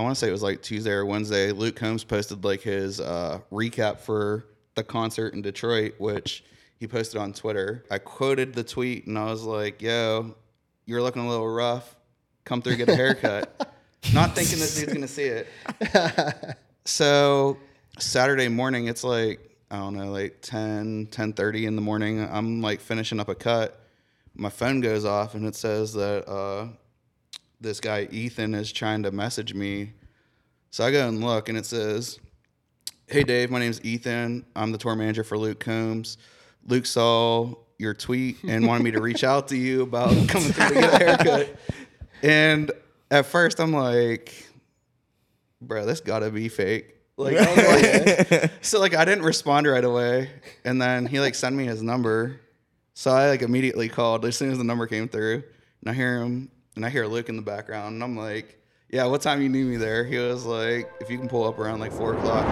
I want to say it was like Tuesday or Wednesday. Luke Combs posted like his uh, recap for the concert in Detroit, which he posted on Twitter. I quoted the tweet and I was like, "Yo, you're looking a little rough. Come through, get a haircut." Not thinking this dude's gonna see it. so Saturday morning, it's like I don't know, like 10, 10.30 in the morning. I'm like finishing up a cut. My phone goes off and it says that uh, this guy Ethan is trying to message me. So I go and look and it says, Hey Dave, my name's Ethan. I'm the tour manager for Luke Combs. Luke saw your tweet and wanted me to reach out to you about coming through to get a haircut. And at first I'm like, bro, this gotta be fake. Like, like so like I didn't respond right away. And then he like sent me his number. So I like immediately called as soon as the number came through. And I hear him and I hear Luke in the background. And I'm like, Yeah, what time you need me there? He was like, if you can pull up around like four o'clock.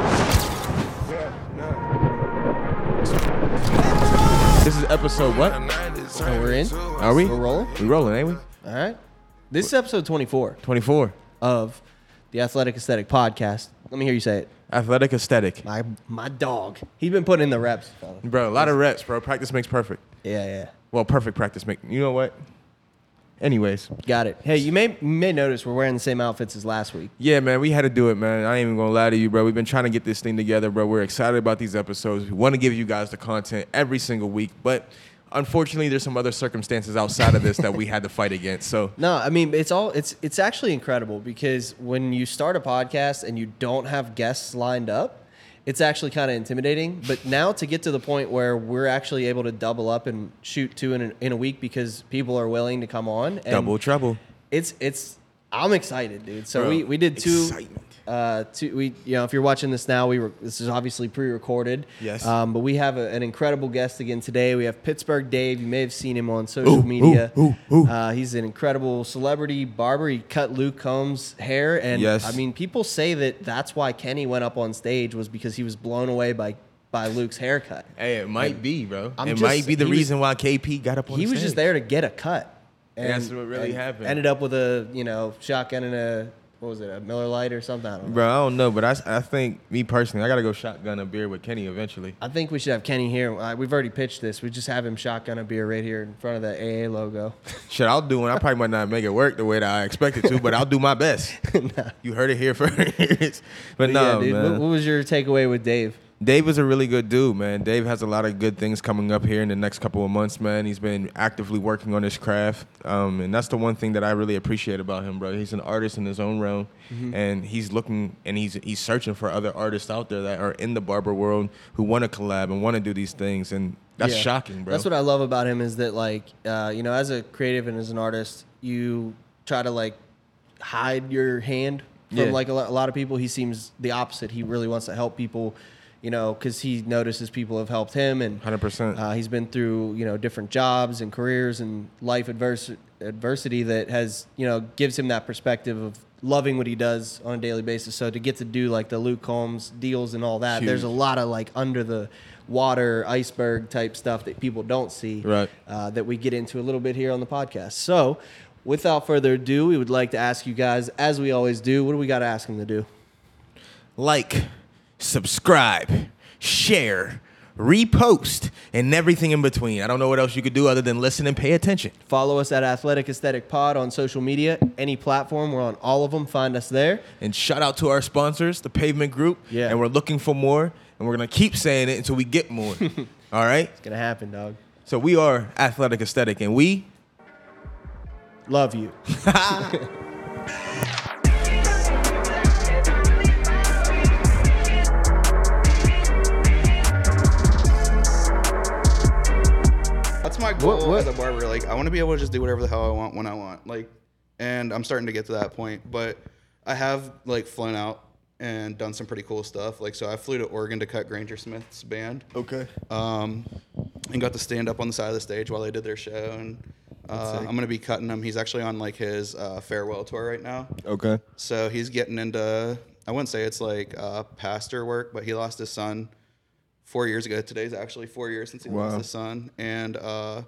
This is episode what? Oh, we're in. Are we? We're rolling. We rolling, ain't we? All right. This is episode 24 24. of the Athletic Aesthetic Podcast. Let me hear you say it. Athletic aesthetic. My my dog. He's been putting in the reps. fella. Bro, a lot of reps, bro. Practice makes perfect. Yeah, yeah. Well, perfect practice make. You know what? Anyways, Got it. Hey, you may you may notice we're wearing the same outfits as last week. yeah, man, we had to do it, man. I ain't even gonna lie to you, bro. We've been trying to get this thing together, bro. We're excited about these episodes. We want to give you guys the content every single week, but unfortunately, there's some other circumstances outside of this that we had to fight against. So No, I mean it's all it's it's actually incredible because when you start a podcast and you don't have guests lined up, it's actually kind of intimidating. But now to get to the point where we're actually able to double up and shoot two in a, in a week because people are willing to come on. And double trouble. It's it's I'm excited, dude. So Bro, we we did two. excitement. Uh, two, we you know if you're watching this now, we were this is obviously pre-recorded. Yes. Um, but we have a, an incredible guest again today. We have Pittsburgh Dave. You may have seen him on social media. ooh, ooh. Uh, he's an incredible celebrity barber. He cut Luke Combs' hair, and Yes. I mean, people say that that's why Kenny went up on stage was because he was blown away by by Luke's haircut. Hey, it might be, bro. I'm it just- might be the he was- reason why KP got up on stage. he the was just there to get a cut. and That's what really and happened. Ended up with a you know shotgun and a what was it a Miller Lite or something. I don't know. Bro, I don't know, but I, I think me personally, I gotta go shotgun a beer with Kenny eventually. I think we should have Kenny here. Uh, we've already pitched this. We just have him shotgun a beer right here in front of the AA logo. Shit, I'll do one. I probably might not make it work the way that I expected to, but I'll do my best. You heard it here first. but no, yeah, dude. man. What, what was your takeaway with Dave? Dave is a really good dude, man. Dave has a lot of good things coming up here in the next couple of months, man. He's been actively working on his craft, um, and that's the one thing that I really appreciate about him, bro. He's an artist in his own realm, Mm-hmm. and he's looking and he's he's searching for other artists out there that are in the barber world who want to collab and want to do these things, and that's Yeah. shocking, bro. That's what I love about him is that like uh, you know as a creative and as an artist you try to like hide your hand from Yeah. like a lot, a lot of people. He seems the opposite. He really wants to help people. You know, because he notices people have helped him, and 100%. Uh, he's been through you know different jobs and careers and life advers- adversity that has you know gives him that perspective of loving what he does on a daily basis. So to get to do like the Luke Combs deals and all that, there's a lot of like under the water iceberg type stuff that people don't see Right. uh, that we get into a little bit here on the podcast. So, without further ado, we would like to ask you guys, as we always do, what do we got to ask them to do? like, subscribe, share, repost, and everything in between. I don't know what else you could do other than listen and pay attention. Follow us at Athletic Aesthetic Pod on social media, any platform. We're on all of them. Find us there. And shout out to our sponsors, the Pavement Group. Yeah. And we're looking for more, and we're gonna keep saying it until we get more. All right. It's gonna happen, dog. So we are Athletic Aesthetic, and we Love you. That's my goal What- what- as a barber. Like, I want to be able to just do whatever the hell I want when I want. Like, and I'm starting to get to that point. But I have like flown out and done some pretty cool stuff. Like, so I flew to Oregon to cut Granger Smith's band. okay. Um, and got to stand up on the side of the stage while they did their show. And uh, I'm gonna be cutting him. He's actually on like his uh, farewell tour right now. Okay. So he's getting into, I wouldn't say it's like uh, pastor work, but he lost his son four years ago. Today's actually four years since he Wow. lost his son. And uh,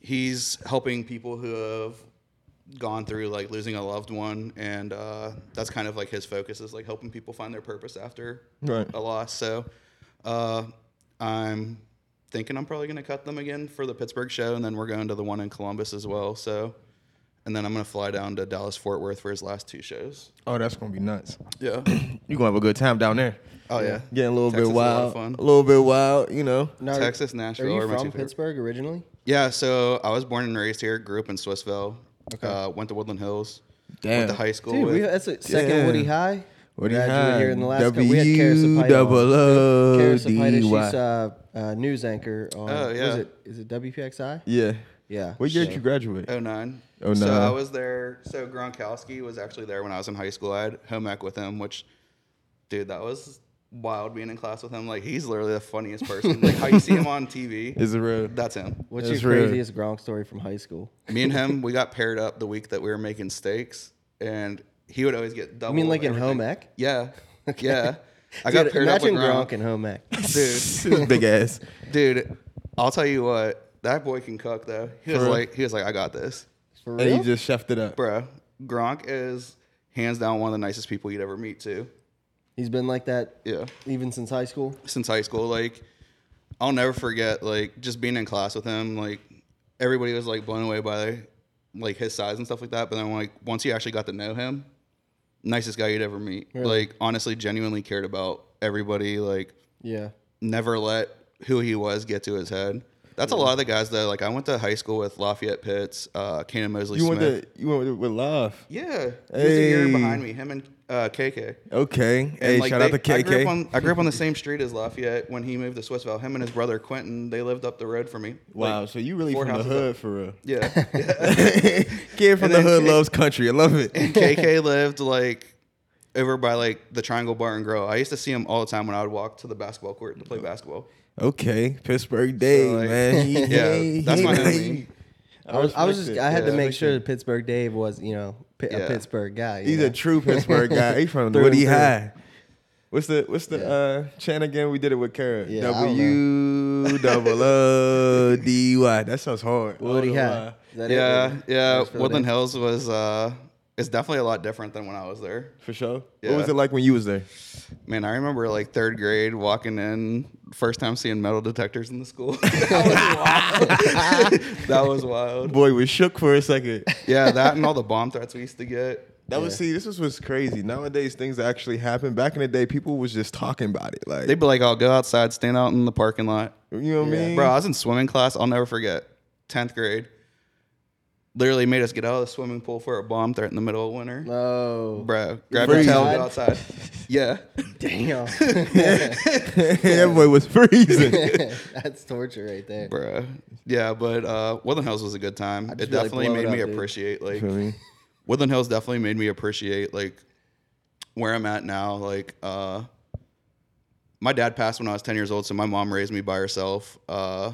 he's helping people who have gone through like losing a loved one, and uh, that's kind of like his focus is like helping people find their purpose after Right. a loss. So uh, I'm thinking I'm probably going to cut them again for the Pittsburgh show, and then we're going to the one in Columbus as well. So, and then I'm going to fly down to Dallas Fort Worth for his last two shows. Oh, that's gonna be nuts. Yeah. You gonna have a good time down there. Oh yeah. Getting a little Texas bit is a wild, fun. a little bit wild. You know. Now, Texas, Are Nashville you are my two from favorite. Pittsburgh originally? Yeah, so I was born and raised here. Grew up in Swissvale. Uh, went to Woodland Hills. Damn. Went to high school. Dude, with, we, that's a second Yeah. Woody High. Woody Graduated High. here in the last couple. We had Kara W Sapito. double O Kara D Sapito, she's uh, uh, news anchor on. Oh, Was yeah. it is it WPXI? Yeah. Yeah. What year so- did you graduate? 09. Oh, no. So. I was there. So Gronkowski was actually there when I was in high school. I had home ec with him, which, dude, that was wild being in class with him. Like he's literally the funniest person. like how you see him on TV, Is it real? that's him. What's That's your real. craziest Gronk story from high school? Me and him, we got paired up the week that we were making steaks, and he would always get double. I mean, like in everything. home ec? Yeah, yeah. I got paired up with imagine Gronk, Gronk and home ec. dude. His big ass. Dude, I'll tell you what, that boy can cook though. He was For real? like, he was like, I got this, For And real? he just chefed it up. bro. Gronk is hands down one of the nicest people you'd ever meet too. He's been like that Yeah, even since high school. since high school, like I'll never forget, like just being in class with him. Like everybody was like blown away by like his size and stuff like that. But then like once you actually got to know him, nicest guy you'd ever meet. Really? Like honestly, genuinely cared about everybody. Like Yeah. never let who he was get to his head. That's a lot of the guys that like I went to high school with Lafayette Pitts, uh, Kanan Mosley You Smith. went to you went with, with love. yeah, he was a year behind me. Him and uh, KK. Okay. And, hey, like, shout out they- to I grew, up KK. on, I grew up on the same street as Lafayette when he moved to Swissvale. Him and his brother Quentin, they lived up the road from me. Wow, Like, so you really from the hood up. for real. Yeah. Kid from And the hood K- loves country. I love it. and KK lived like over by like the Triangle Bar and Grill. I used to see him all the time when I would walk to the basketball court to play basketball. Okay, Pittsburgh Dave, like, man. He- yeah, he- that's my he- homie. I was, I was just. I had Yeah. to make sure that Pittsburgh Dave was, you know, Pi- a Pittsburgh guy. He's know? a true Pittsburgh guy. He's from Through Woody and through. High. What's the what's the uh chant again? We did it with Kara. Yeah, W double O D Y. That sounds hard. Woody I don't High. why. Is that it? Yeah, yeah. Just Woodland. Hills was uh, it's definitely a lot different than when I was there. For sure. Yeah. What was it like when you was there? Man, I remember like third grade walking in, first time seeing metal detectors in the school. that was wild. that was wild. Boy we shook for a second. Yeah, that and all the bomb threats we used to get. That was see, this was what's crazy. Nowadays things actually happen. Back in the day, people was just talking about it. Like They'd be like, "I'll go outside, stand out in the parking lot." you know what I mean? Bro, I was in swimming class. I'll never forget. Tenth grade. Literally made us get out of the swimming pool for a bomb threat in the middle of winter. No. Bro, grab your towel, go outside. Yeah. Damn. that boy was freezing. That's torture right there. Bruh. Yeah, but uh, Woodland Hills was a good time. It feel like definitely blow it made me dude. appreciate like Feel me? Woodland Hills definitely made me appreciate like where I'm at now. Like uh my dad passed when I was 10 years old, so my mom raised me by herself. Uh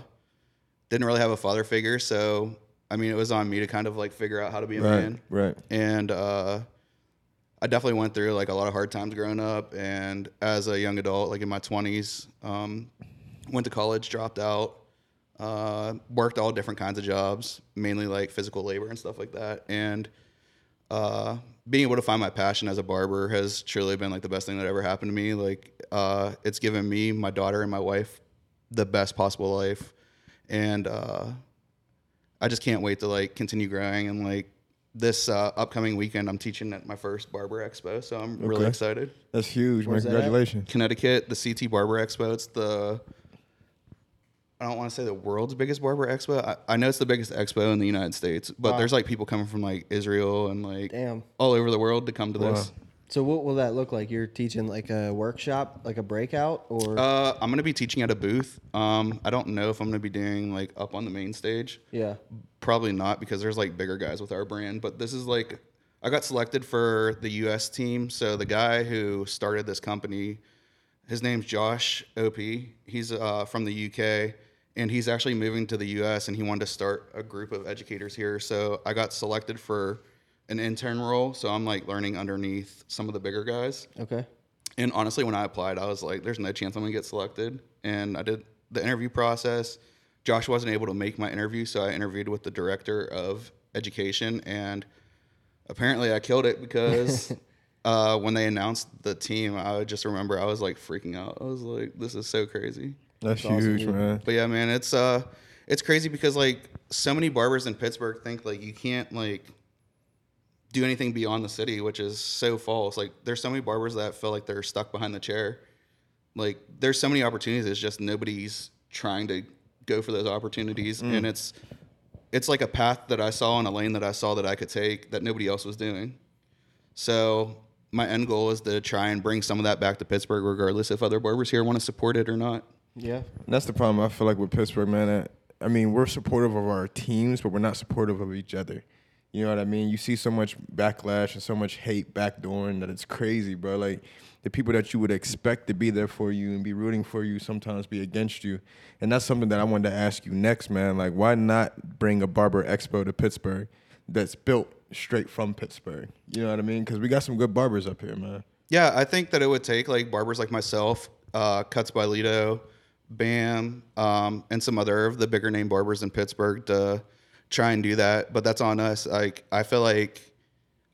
didn't really have a father figure, so I mean it was on me to kind of like figure out how to be a Right, man. right. And uh I definitely went through like a lot of hard times growing up and as a young adult, like in my 20s, um, went to college, dropped out, uh, worked all different kinds of jobs, mainly like physical labor and stuff like that. And uh, being able to find my passion as a barber has truly been like the best thing that ever happened to me. Like uh, it's given me, my daughter, and my wife the best possible life. And uh, I just can't wait to like continue growing and like this uh, upcoming weekend I'm teaching at my first barber expo, so I'm really excited. That's huge, man. Where's that? Congratulations. Connecticut, the CT Barber Expo. It's the I don't want to say the world's biggest barber expo. I, I know it's the biggest expo in the United States, but Wow. there's like people coming from like Israel and like Damn. all over the world to come to this. So what will that look like? You're teaching like a workshop, like a breakout, or Uh, I'm gonna be teaching at a booth. Um, I don't know if I'm gonna be doing like up on the main stage. yeah. Probably not because there's like bigger guys with our brand. But this is like I got selected for the U.S. team. So the guy who started this company, his name's Josh Op. He's uh, from the UK, and he's actually moving to the U.S. and he wanted to start a group of educators here. So I got selected for an intern role. So I'm like learning underneath some of the bigger guys. Okay. And honestly, when I applied, I was like, "There's no chance I'm gonna get selected." And I did the interview process. Josh wasn't able to make my interview, so I interviewed with the director of education, and apparently I killed it because uh, when they announced the team, I just remember I was like freaking out. I was like, "This is so crazy." That's, awesome, huge, dude. man. But yeah, man, it's uh, it's crazy because like so many barbers in Pittsburgh think like you can't like do anything beyond the city, which is so false. Like there's so many barbers that feel like they're stuck behind the chair. Like there's so many opportunities. It's just nobody's trying to go for those opportunities, and it's it's like a path that I saw and a lane that I saw that I could take that nobody else was doing. So my end goal is to try and bring some of that back to Pittsburgh, regardless if other barbers here want to support it or not. Yeah. And that's the problem I feel like with Pittsburgh, man. Uh, I mean, we're supportive of our teams, but we're not supportive of each other. You know what I mean? You see so much backlash and so much hate backdooring that it's crazy, bro. Like the people that you would expect to be there for you and be rooting for you sometimes be against you. And that's something that I wanted to ask you next, man. Like, why not bring a barber expo to Pittsburgh that's built straight from Pittsburgh? You know what I mean? Because we got some good barbers up here, man. Yeah, I think that it would take like barbers like myself, uh, Cuts by Lito, Bam, um, and some other of the bigger name barbers in Pittsburgh to try and do that. But that's on us. Like I feel like,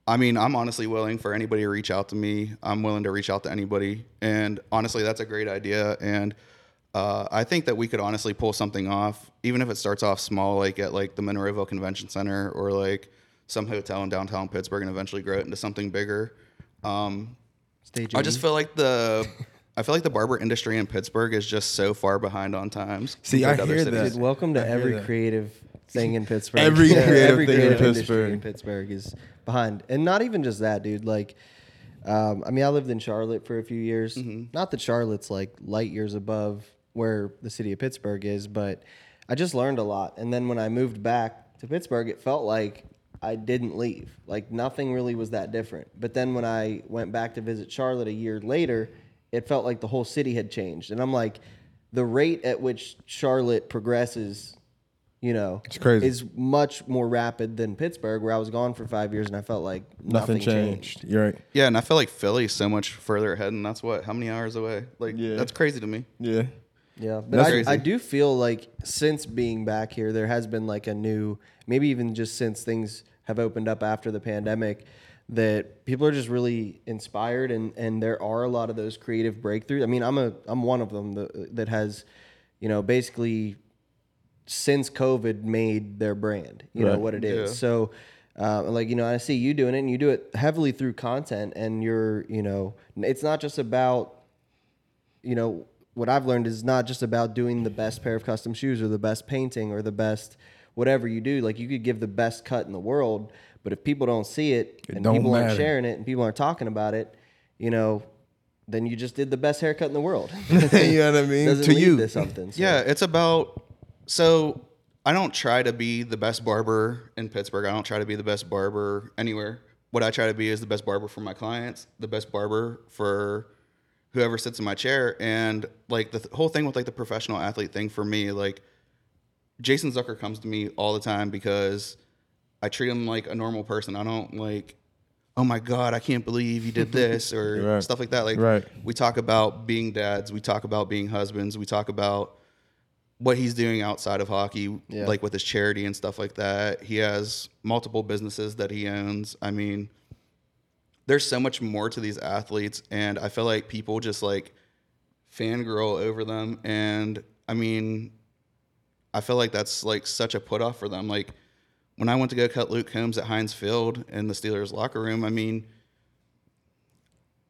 I mean, I'm honestly willing for anybody to reach out to me. I'm willing to reach out to anybody, and honestly, that's a great idea. And uh, I think that we could honestly pull something off, even if it starts off small, like at like the Monroeville Convention Center or like some hotel in downtown Pittsburgh, and eventually grow it into something bigger. Um, Stage I just feel like the I feel like the barber industry in Pittsburgh is just so far behind on times. See, I to other hear cities. Dude, welcome to I every that. creative thing in Pittsburgh. Every Yeah, creative every thing in creative industry Pittsburgh. in Pittsburgh is behind, and not even just that, dude. Like, um, I mean, I lived in Charlotte for a few years. Mm-hmm. Not that Charlotte's like light years above where the city of Pittsburgh is, but I just learned a lot. And then when I moved back to Pittsburgh, it felt like I didn't leave. Like nothing really was that different. But then when I went back to visit Charlotte a year later, it felt like the whole city had changed. And I'm like, the rate at which Charlotte progresses, you know, It's crazy. is much more rapid than Pittsburgh, where I was gone for five years and I felt like Nothing, nothing, changed. You're right. Yeah, and I feel like Philly's so much further ahead, and that's what how many hours away? Like Yeah. that's crazy to me. Yeah. Yeah, but I. I do feel like since being back here, there has been like a new, maybe even just since things have opened up after the pandemic, that people are just really inspired, and and there are a lot of those creative breakthroughs. I mean, I'm a I'm one of them that, that has, you know, basically since COVID made their brand. You know what it is. Yeah. So. Uh, like you know, I see you doing it, and you do it heavily through content, and you're, you know, it's not just about you know, what I've learned is not just about doing the best pair of custom shoes or the best painting or the best whatever you do. Like you could give the best cut in the world, but if people don't see it, It and don't people aren't sharing it and people aren't talking about it, you know, then you just did the best haircut in the world. you know what I mean? Doesn't to lead you. to something. so- Yeah, it's about so I don't try to be the best barber in Pittsburgh. I don't try to be the best barber anywhere. What I try to be is the best barber for my clients, the best barber for whoever sits in my chair, and like the th- whole thing with like the professional athlete thing for me, like Jason Zucker comes to me all the time because I treat him like a normal person. I don't like, oh my god, I can't believe you did this or Right. stuff like that. Like Right. we talk about being dads, we talk about being husbands, we talk about what he's doing outside of hockey, Yeah. like with his charity and stuff like that. He has multiple businesses that he owns. I mean, there's so much more to these athletes, and I feel like people just like fangirl over them. And I mean, I feel like that's like such a put off for them. Like when I went to go cut Luke Combs at Heinz Field in the Steelers locker room, I mean,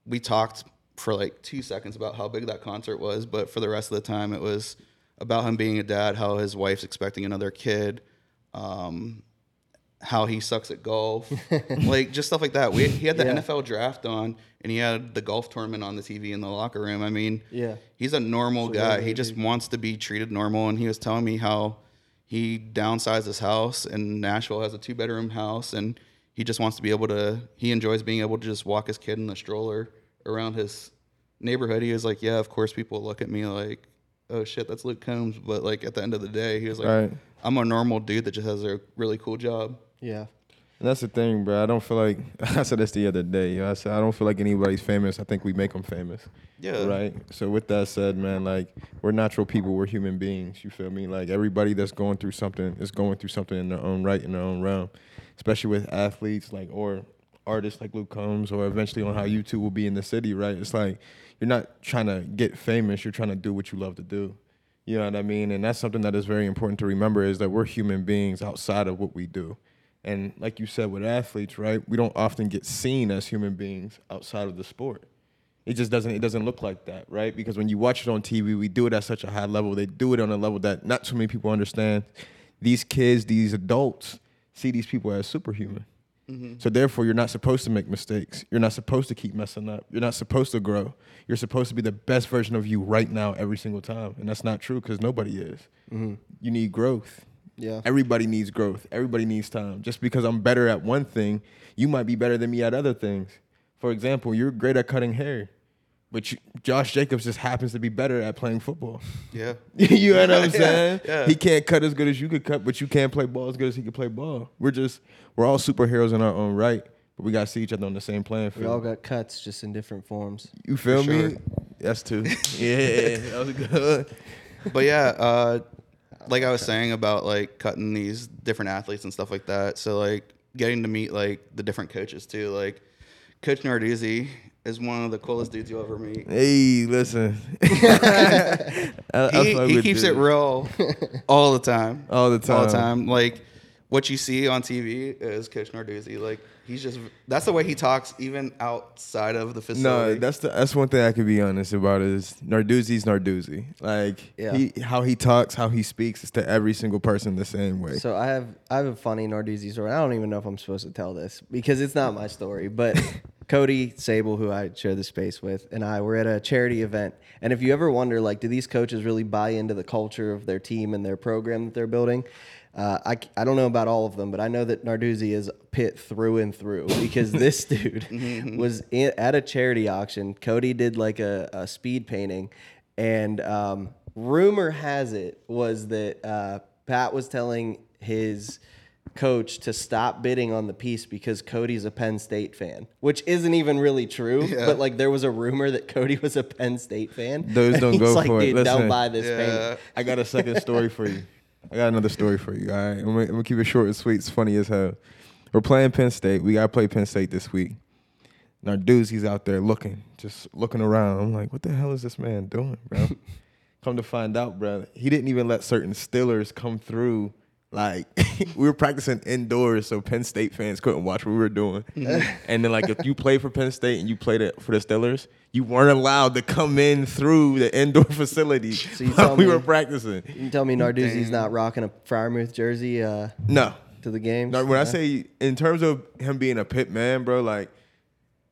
we talked for like two seconds about how big that concert was, but for the rest of the time, it was about him being a dad, how his wife's expecting another kid, um, how he sucks at golf, like just stuff like that. We, he had the Yeah. NFL draft on, and he had the golf tournament on the TV in the locker room. I mean, Yeah. he's a normal So guy. He just wants to be treated normal, and he was telling me how he downsized his house, and Nashville has a two bedroom house, and he just wants to be able to. He enjoys being able to just walk his kid in the stroller around his neighborhood. He was like, "Yeah, of course, people look at me like." Oh shit, that's Luke Combs. But like at the end of the day, he was like, Right. I'm a normal dude that just has a really cool job. Yeah. And that's the thing, bro. I don't feel like I said this the other day. You know, I said I don't feel like anybody's famous. I think we make them famous. Yeah. Right. So with that said, man, like we're natural people. We're human beings. You feel me? Like everybody that's going through something is going through something in their own right, in their own realm. Especially with athletes, like or artists like Luke Combs, or eventually on how you two will be in the city. Right. It's like you're not trying to get famous. You're trying to do what you love to do. You know what I mean? And that's something that is very important to remember is that we're human beings outside of what we do. And like you said with athletes, right? We don't often get seen as human beings outside of the sport. It just doesn't it doesn't look like that, right? Because when you watch it on TV, we do it at such a high level. They do it on a level that not too many people understand. These kids, these adults see these people as superhuman. Mm-hmm. So therefore, you're not supposed to make mistakes. You're not supposed to keep messing up. You're not supposed to grow. You're supposed to be the best version of you right now every single time, and that's not true because nobody is. Mm-hmm. You need growth. Yeah. Everybody needs growth. Everybody needs time. Just because I'm better at one thing, you might be better than me at other things. For example, you're great at cutting hair, but you, Josh Jacobs just happens to be better at playing football. Yeah. you know what I'm saying? yeah. He can't cut as good as you could cut, but you can't play ball as good as he can play ball. We're just we're all superheroes in our own right, but we gotta see each other on the same playing field. We all got cuts, just in different forms. You feel For me? sure. That's two. yeah, that was good. But yeah, uh, like I was saying about like cutting these different athletes and stuff like that. So like getting to meet like the different coaches too. Like Coach Narduzzi is one of the coolest dudes you'll ever meet. Hey, listen. I- I He, he keeps dude. it real all the time. All the time. All the time. time. Like what you see on TV is Coach Narduzzi. Like he's just that's the way he talks even outside of the facility. No, that's the that's one thing I can be honest about is Narduzzi's Narduzzi. Like Yeah. he how he talks, how he speaks is to every single person the same way. So I have I have a funny Narduzzi story. I don't even know if I'm supposed to tell this because it's not my story. But Cody Sable, who I share the space with, and I were at a charity event. And if you ever wonder, like, do these coaches really buy into the culture of their team and their program that they're building? Uh, I, I don't know about all of them, but I know that Narduzzi is pit through and through because this dude was in, at a charity auction. Cody did like a, a speed painting, and um, rumor has it was that uh, Pat was telling his coach to stop bidding on the piece because Cody's a Penn State fan, which isn't even really true. But like there was a rumor that Cody was a Penn State fan. Those don't go like, for it. Dude, don't buy this Yeah. painting. I got a second story for you. I got another story for you. All right, I'm gonna, I'm gonna keep it short and sweet. It's funny as hell. We're playing Penn State. We gotta play Penn State this week. And our dudes, he's out there looking, just looking around. I'm like, what the hell is this man doing, bro? come to find out, bro, he didn't even let certain Stillers come through. Like we were practicing indoors, so Penn State fans couldn't watch what we were doing. and then, like, if you play for Penn State and you played it for the Stillers, you weren't allowed to come in through the indoor facility So you while tell we me- were practicing. You tell me Narduzzi's not rocking a Freiermuth jersey uh, No, to the game. no. When I say in terms of him being a pit man, bro, like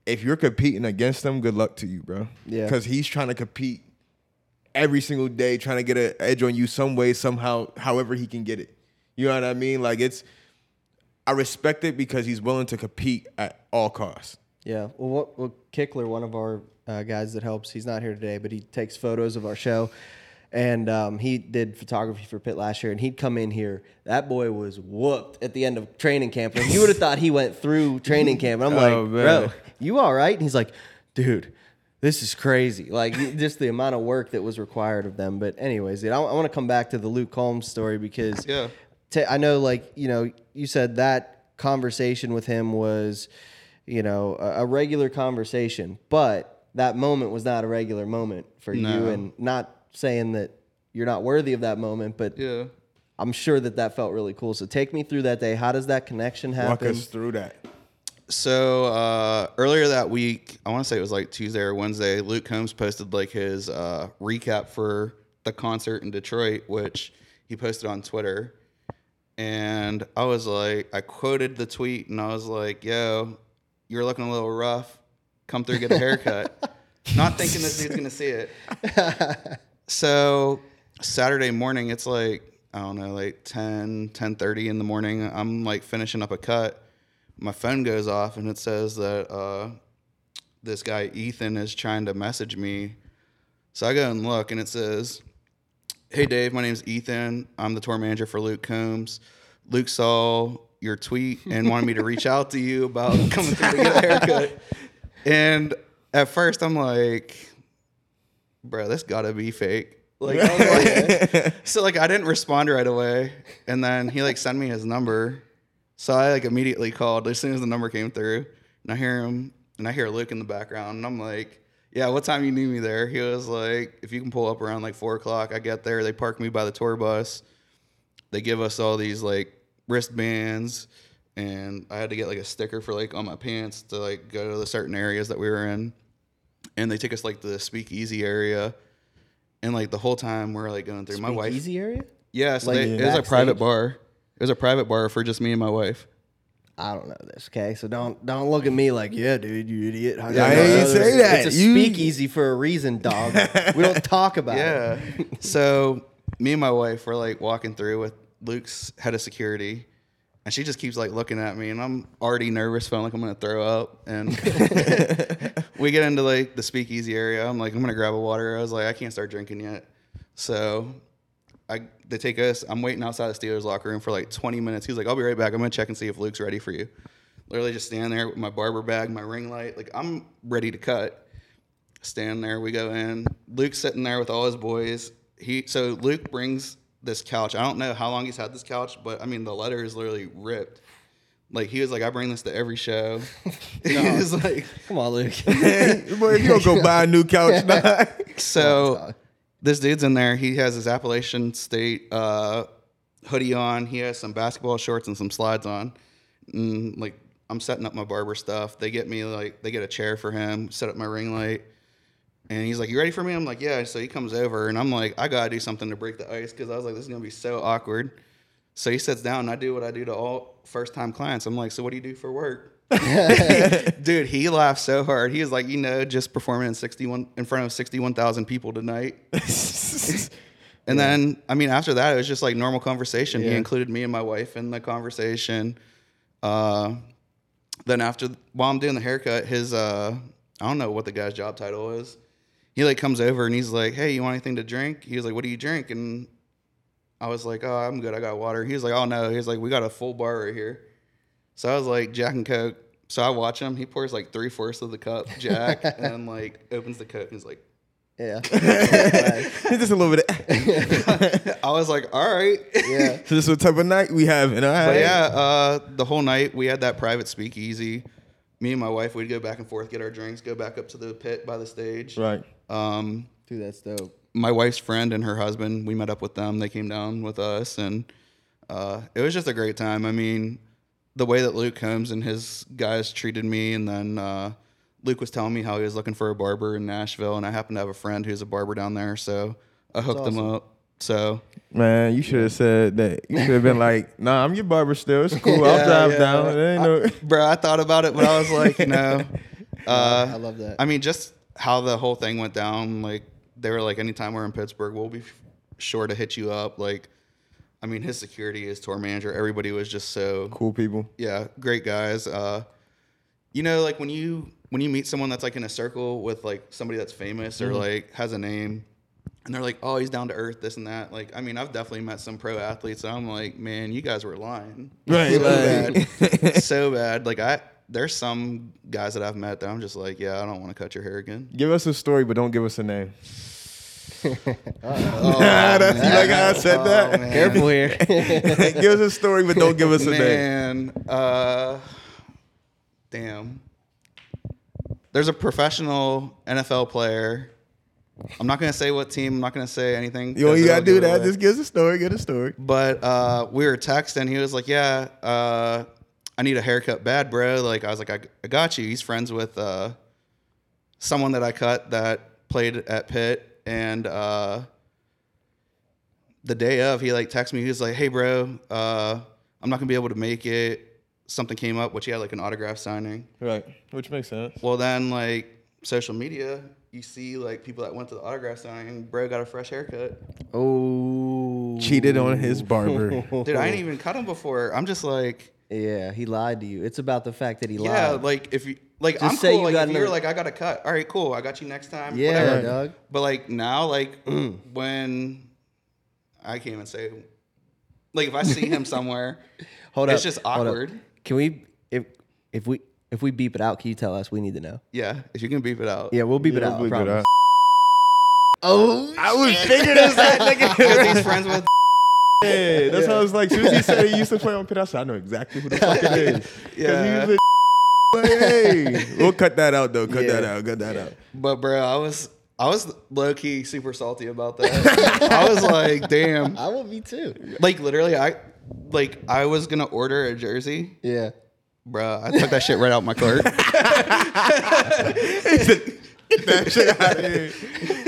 if you're competing against him, good luck to you, bro. Yeah. because he's trying to compete every single day, trying to get an edge on you some way, somehow, however he can get it. You know what I mean? Like it's, I respect it because he's willing to compete at all costs. Yeah. Well, what, well Kickler, one of our uh, guys that helps, he's not here today, but he takes photos of our show. And um, he did photography for Pitt last year, and he'd come in here. That boy was whooped at the end of training camp. And you would have thought he went through training camp. And I'm like, Oh, man. bro, you all right? And he's like, dude, this is crazy. Like, just the amount of work that was required of them. But, anyways, dude, I, want to come back to the Luke Combs story because Yeah. Ta- I know, like you know, you said that conversation with him was, you know, a, a regular conversation, but that moment was not a regular moment for you, and not saying that you're not worthy of that moment, but yeah. I'm sure that that felt really cool. So take me through that day. How does that connection happen? Walk happen? us through that. So uh, earlier that week, I want to say it was like Tuesday or Wednesday. Luke Combs posted like his uh, recap for the concert in Detroit, which he posted on Twitter. And I was like, I quoted the tweet, and I was like, "Yo, you're looking a little rough. Come through, get a haircut." Not thinking this dude's gonna see it. so Saturday morning, it's like I don't know, like 10, 10.30 in the morning. I'm like finishing up a cut. My phone goes off and it says that uh, this guy Ethan is trying to message me. So I go and look and it says, "Hey Dave, my name is Ethan. I'm the tour manager for Luke Combs. Luke saw your tweet and wanted me to reach out to you about coming through to get a haircut. And at first, I'm like, bro, this gotta be fake. Like, like so like I didn't respond right away, and then he like sent me his number, so I like immediately called as soon as the number came through, and I hear him, and I hear Luke in the background, and I'm like, yeah, what time you need me there? He was like, if you can pull up around like four o'clock, I get there. They park me by the tour bus. They give us all these like wristbands, and I had to get like a sticker for like on my pants to like go to the certain areas that we were in, and they take us like to the speakeasy area. And like the whole time we're like going I don't know this, okay? So don't don't look at me like, yeah, dude, you idiot. How Yeah, I you know ain't this? say that. It's a You- speakeasy for a reason, dog. we don't talk about Yeah. it. so me and my wife were like walking through with Luke's head of security, and she just keeps like looking at me, and I'm already nervous, feeling like I'm gonna throw up. And we get into like the speakeasy area. I'm like, I'm gonna grab a water. I was like, I can't start drinking yet. So I they take us. I'm waiting outside the Steelers locker room for like 20 minutes. He's like, I'll be right back. I'm gonna check and see if Luke's ready for you. Literally just stand there with my barber bag, my ring light. Like I'm ready to cut. Stand there. We go in. Luke's sitting there with all his boys. He so Luke brings this couch. I don't know how long he's had this couch, but I mean the leather is literally ripped. Like he was like, I bring this to every show. he was like, Come on, Luke. Boy, if you don't go buy a new couch, nah. So this dude's in there. He has his Appalachian State uh, hoodie on. He has some basketball shorts and some slides on. And like I'm setting up my barber stuff. They get me like they get a chair for him, set up my ring light. And he's like, "You ready for me?" I'm like, "Yeah." So he comes over, and I'm like, "I gotta do something to break the ice," because I was like, "This is gonna be so awkward." So he sits down, and I do what I do to all first time clients. I'm like, "So what do you do for work?" Dude, he laughed so hard. He was like, "You know, just performing in 61 in front of 61,000 people tonight." And then, I mean, after that, it was just like normal conversation. He Yeah. included me and my wife in the conversation. Uh, then after, while I'm doing the haircut, his, uh, I don't know what the guy's job title is. He like comes over and he's like, "Hey, you want anything to drink?" He was like, "What do you drink?" And I was like, "Oh, I'm good. I got water." He was like, "Oh no." He was like, "We got a full bar right here." So I was like, "Jack and Coke." So I watch him. He pours like three fourths of the cup Jack, and then like opens the Coke and he's like, yeah. just a little bit. Of, I was like, "All right." yeah. so this is what type of night we having. All right. But yeah, uh, the whole night we had that private speakeasy. Me and my wife, we'd go back and forth, get our drinks, go back up to the pit by the stage. Right. Um, Dude, that's dope. my wife's friend and her husband, we met up with them. They came down with us, and uh, it was just a great time. I mean, the way that Luke Combs and his guys treated me, and then uh, Luke was telling me how he was looking for a barber in Nashville, and I happen to have a friend who's a barber down there, so I hooked him up. So Man, you should have said that. You should have been like, "Nah, I'm your barber still. It's cool. I'll drive yeah. down. It ain't no." bro, I thought about it, but I was like, you know, uh, I love that. I mean, just how the whole thing went down. Like they were like, anytime we're in Pittsburgh, we'll be sure to hit you up. Like, I mean, his security, his tour manager, everybody was just so cool people. yeah, great guys. Uh, you know, like when you when you meet someone that's like in a circle with like somebody that's famous or like has a name, and they're like, oh, he's down to earth, this and that. Like, I mean, I've definitely met some pro athletes, and I'm like, man, you guys were lying, Right, So bad, so bad. Like I. There's some guys that I've met that I'm just like, yeah, I don't want to cut your hair again. Give us a story, but don't give us a name. Oh, That's like I said that. man. Careful here. give us a story, but don't give us a name. Uh, damn. There's a professional NFL player. I'm not gonna say what team. I'm not gonna say anything. You, 'cause you gotta do that. Just give us a story. Get a story. But uh, we were texting. He was like, "Yeah, uh, I need a haircut bad, bro." Like I was like, "I, I got you." He's friends with uh, someone that I cut that played at Pitt, and uh, the day of, he like texted me. He was like, "Hey, bro, uh, I'm not gonna be able to make it. Something came up, which he had like an autograph signing." Right, which makes sense. Well, then like social media, you see like people that went to the autograph signing. Bro got a fresh haircut. oh. Cheated on his barber. Dude, I ain't even cut him before. I'm just like. Yeah, he lied to you. It's about the fact that he Yeah, lied. Yeah, like if you like, Just I'm say cool. you like got if you're another- like, I got a cut. All right, cool. I got you next time. yeah, whatever. dog. But like now, like mm. when I can't even say Like if I see him somewhere, Hold it's up, just hold up. awkward. Can we if if we if we beep it out? Can you tell us? We need to know. Yeah, if you can beep it out. Yeah, we'll beep it Yeah, out. I we'll it promise. out. Oh, I was figuring this that Because nigga. he's friends with. Yeah, that's how I was like. Soon as he said he used to play on pit, I said, I know exactly who the fuck it is. 'Cause Yeah. he was like, hey, we'll cut that out though. Cut Yeah. that out. Cut that out. But bro, I was I was low key super salty about that. I was like, damn. I will be too. Like literally, I like I was gonna order a jersey, Yeah. bro. I took that shit right out my cart. that shit out here.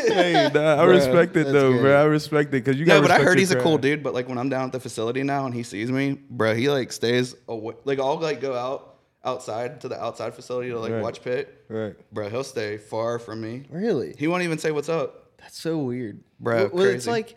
Hey, nah, I Bruh, respect it though, good. bro. I respect it because you No, got. but I heard he's a cool dude. But like when I'm down at the facility now and he sees me, bro, he like stays away. Like I'll like go out outside to the outside facility to like Right. watch pit. Right. Bro, he'll stay far from me. Really? He won't even say what's up. That's so weird, Bro, Well, it's like,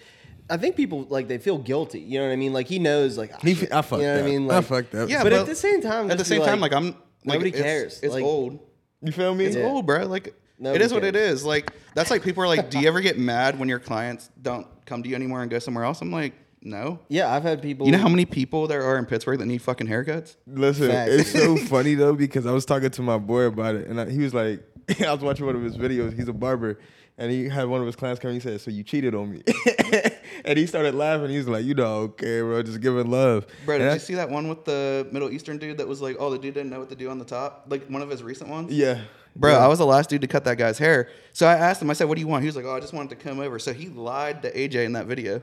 I think people like they feel guilty. You know what I mean? Like he knows, like ah, He, shit, I fucked You know up. what I mean? I fucked up. Yeah, but, but at the same time, At the just be same time, like I'm like, nobody cares. It's Like- old. You feel me? It's Yeah. old, bro. Like it Nobody is what it is. Like that's like people are like, do you ever get mad when your clients don't come to you anymore and go somewhere else? I'm like, no. yeah, I've had people. You know how many people there are in Pittsburgh that need fucking haircuts? Listen, Facts. it's so funny though because I was talking to my boy about it, and I, he was like, I was watching one of his videos. He's a barber, and he had one of his clients come. He said, "So you cheated on me," and he started laughing. He's like, "You know, okay, bro, just giving love." Bro, And did I- you see that one with the Middle Eastern dude that was like, oh, the dude didn't know what to do on the top? Like one of his recent ones? Yeah, Bro, Yeah. I was the last dude to cut that guy's hair. So I asked him, I said, what do you want? He was like, oh, I just wanted to come over. So he lied to AJ in that video.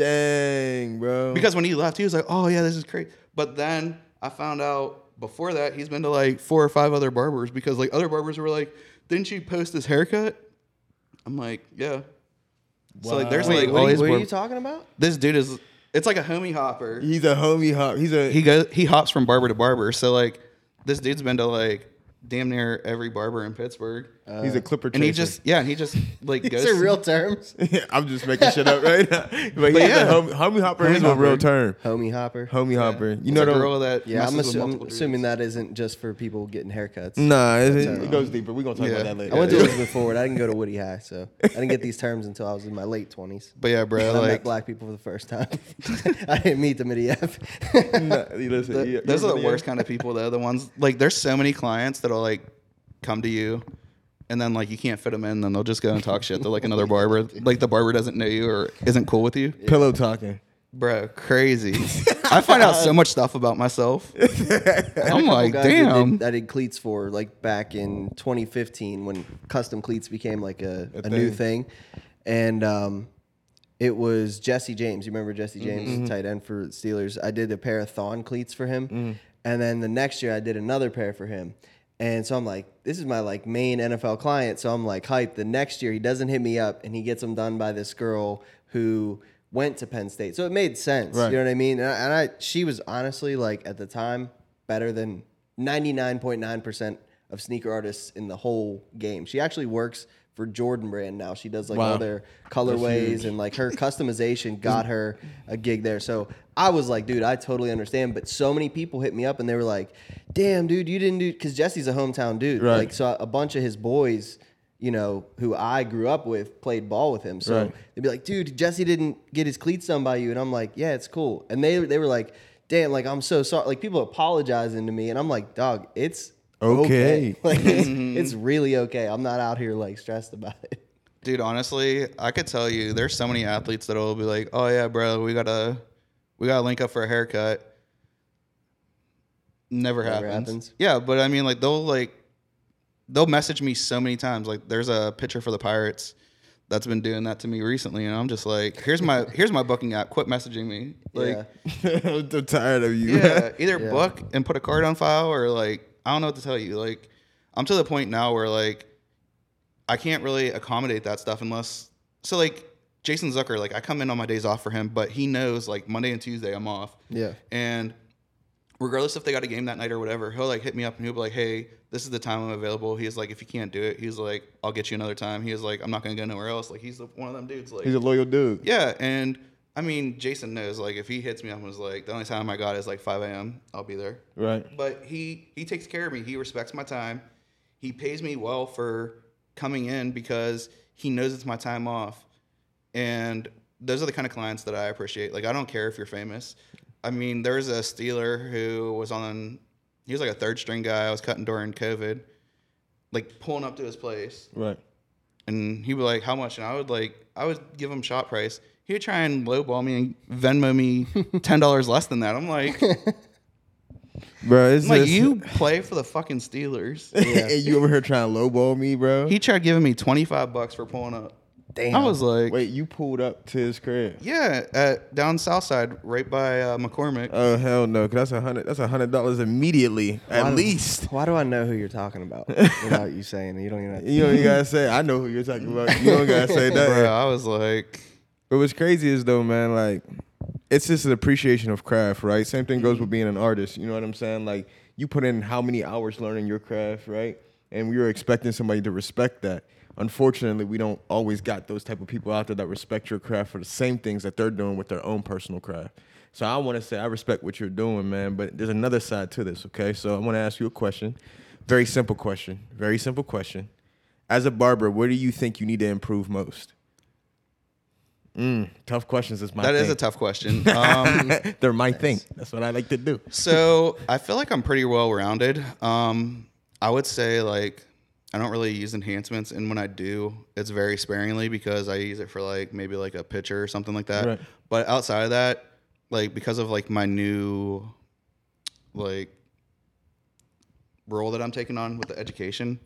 Dang, bro. Because when he left, he was like, oh, yeah, this is great. But then I found out before that, he's been to like four or five other barbers because like other barbers were like, didn't you post his haircut? I'm like, yeah. So like, there's Wow. like Wait, what, are always you, what are barb- you talking about? this dude is, it's like a homie hopper. he's a homie hop. He's a he goes he hops from barber to barber. So like this dude's been to like damn near every barber in Pittsburgh. He's a clipper. and he just yeah, and he just like goes These are real terms. I'm just making shit up right now. But, he's yeah. a homie, homie hopper Homie is a real term. Homie hopper. Homie hopper. You You know know the girl that Yeah, I'm, messes assu- I'm assuming that isn't just for people getting haircuts. Nah, it, it uh, goes deeper. We're gonna talk Yeah. about that later. I went to Elizabeth Forward. I didn't go to Woody High, so I didn't get these terms until I was in my late 20s. But yeah, bro, I met black people for the first time. I didn't meet them at EF. Nah, listen, the- yeah, those are the worst kind of people though. The ones like there's so many clients that'll like come to you. And then like you can't fit them in, then they'll just go and talk shit to like another barber. Like the barber doesn't know you or isn't cool with you, Pillow talking. bro. Crazy. I find out so much stuff about myself. I'm like, guys that damn. did, I did cleats for like back in 2015 when custom cleats became like a, A a, new thing, and um, it was Jesse James. You remember Jesse James, tight end for Steelers? I did a pair of Thon cleats for him, and then the next year I did another pair for him. And so I'm like, this is my like main NFL client. So I'm like hyped. The next year he doesn't hit me up and he gets them done by this girl who went to Penn State. So it made sense. Right. You know what I mean? And I, and I she was honestly like at the time better than 99.9% of sneaker artists in the whole game. She actually works for Jordan Brand now. She does like Wow. all their colorways and like her customization got her a gig there. So I was like, dude, I totally understand. But so many people hit me up and they were like, damn, dude, you didn't do because Jesse's a hometown dude. Right. Like so a bunch of his boys, you know, who I grew up with, played ball with him. So Right. they'd be like, dude, Jesse didn't get his cleats done by you. And I'm like, yeah, it's cool. And they they were like, damn, like I'm so sorry. Like people apologizing to me, and I'm like, dog, it's Okay. Like it's, mm-hmm. it's really okay. I'm not out here like stressed about it. Dude, honestly, I could tell you there's so many athletes that'll be like, "Oh yeah, bro, we gotta we gotta link up for a haircut." Never, Never happens. happens. Yeah, but I mean, like they'll like they'll message me so many times. Like, there's a pitcher for the Pirates that's been doing that to me recently, and I'm just like, "Here's my here's my booking app. Quit messaging me." Like, yeah. I'm tired of you. yeah, either Yeah. book and put a card on file, or like I don't know what to tell you. Like, I'm to the point now where like I can't really accommodate that stuff unless so like Jason Zucker, like I come in on my days off for him, but he knows like Monday and Tuesday I'm off. Yeah. And regardless if they got a game that night or whatever, he'll like hit me up and he'll be like, Hey, this is the time I'm available. He's like, if you can't do it, he's like, I'll get you another time. He's like, I'm not gonna go nowhere else. Like he's the, one of them dudes. Like He's a loyal dude. yeah, and I mean, Jason knows like if he hits me up and was like, the only time I got is like 5 a.m. I'll be there. Right. But he he takes care of me. He respects my time. He pays me well for coming in because he knows it's my time off. And those are the kind of clients that I appreciate. Like I don't care if you're famous. I mean, there was a Steeler who was on. He was like a third string guy. I was cutting during COVID, like pulling up to his place, Right. and he would like, "How much?" And I would like, I would give him shot price. He would try and lowball me and Venmo me ten dollars less than that. I'm like, Bro, it's I'm like you play for the fucking Steelers. and you over here trying to lowball me, bro? He tried giving me twenty five bucks for pulling up. Damn. I was like, Wait, you pulled up to his crib? yeah, at down south side, right by uh, McCormick. Oh hell no! Cause that's a hundred. That's a hundred dollars immediately, at Why do- least. Why do I know who you're talking about without you saying it? You don't even have to. You don't even gotta say. I know who you're talking about. You don't gotta say Bro, that. I was like, But what's crazy is though, man, like it's just an appreciation of craft, right? Same thing goes mm-hmm. with being an artist. You know what I'm saying? Like you put in how many hours learning your craft, right? And we were expecting somebody to respect that. Unfortunately, we don't always got those type of people out there that respect your craft for the same things that they're doing with their own personal craft. So I want to say I respect what you're doing, man. But there's another side to this, okay? So I want to ask you a question. Very simple question. Very simple question. As a barber, where do you think you need to improve most? Mm, tough questions is my that thing. is a tough question. Um, They're my thing. That's what I like to do. so I feel like I'm pretty well rounded. Um, I would say like I don't really use enhancements, and when I do, it's very sparingly because I use it for like maybe like a picture or something like that. Right. But outside of that, like because of like my new like role that I'm taking on with the education,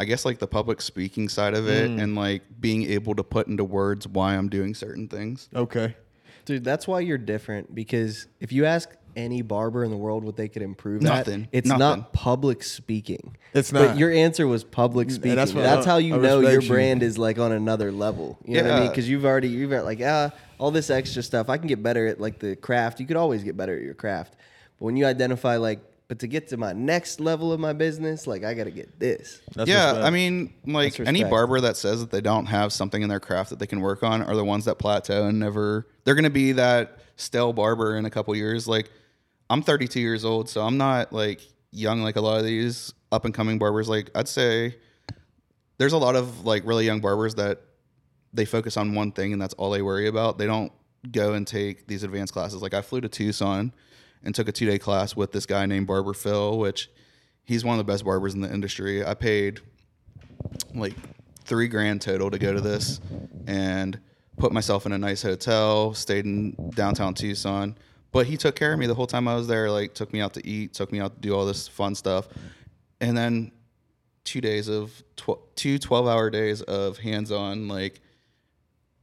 I guess like the public speaking side of it and like being able to put into words why I'm doing certain things. Okay. Dude, that's why you're different because if you ask any barber in the world what they could improve Nothing. at, it's Nothing. not public speaking. It's not. But not. your answer was public speaking. that's That's, how you I know your respect you. brand is like on another level. You know what I mean? Because you've already you've got like ah all this extra stuff. I can get better at like the craft. You could always get better at your craft. But when you identify like, but to get to my next level of my business, like I got to get this. That's yeah, respect. I mean, like That's any respect. barber that says that they don't have something in their craft that they can work on are the ones that plateau and never. They're gonna be that stale barber in a couple years. Like, I'm 32 years old, so I'm not like young like a lot of these up and coming barbers. Like, I'd say there's a lot of like really young barbers that they focus on one thing and that's all they worry about. They don't go and take these advanced classes. Like I flew to Tucson and took a two day class with this guy named Barber Phil, which he's one of the best barbers in the industry. I paid like three grand total to go to this and put myself in a nice hotel, stayed in downtown Tucson. But he took care of me the whole time I was there, like took me out to eat, took me out to do all this fun stuff. And then two days of tw- two 12 hour days of hands on like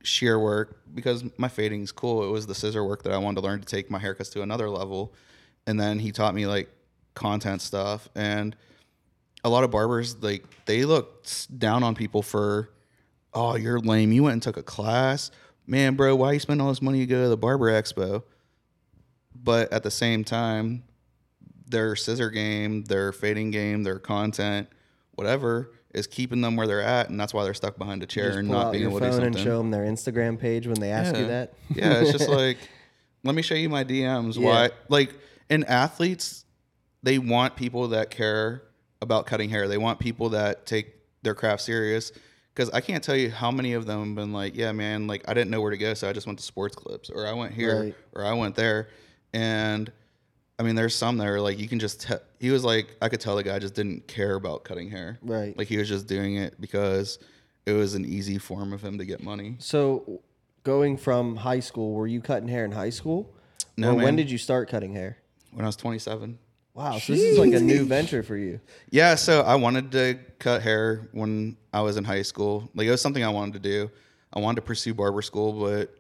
shear work because my fading's cool. It was the scissor work that I wanted to learn to take my haircuts to another level. And then he taught me like content stuff and a lot of barbers like they look down on people for oh you're lame you went and took a class man bro why you spend all this money to go to the barber expo but at the same time their scissor game their fading game their content whatever is keeping them where they're at and that's why they're stuck behind a chair and not being able to do phone something and show them their Instagram page when they ask you that. yeah, it's just like, let me show you my DMs. Yeah. Why? Like, in athletes, they want people that care about cutting hair. They want people that take their craft serious. Because I can't tell you how many of them have been like, yeah, man, like I didn't know where to go, so I just went to Sports Clips, or I went here, Right. or I went there, and I mean, there's some that are like you can just. Te- he was like, I could tell the guy just didn't care about cutting hair. Right. Like he was just doing it because it was an easy form of him to get money. So, going from high school, were you cutting hair in high school? No, or when did you start cutting hair? When I was 27. Wow, so this is like a new venture for you. Yeah, so I wanted to cut hair when I was in high school. Like it was something I wanted to do. I wanted to pursue barber school, but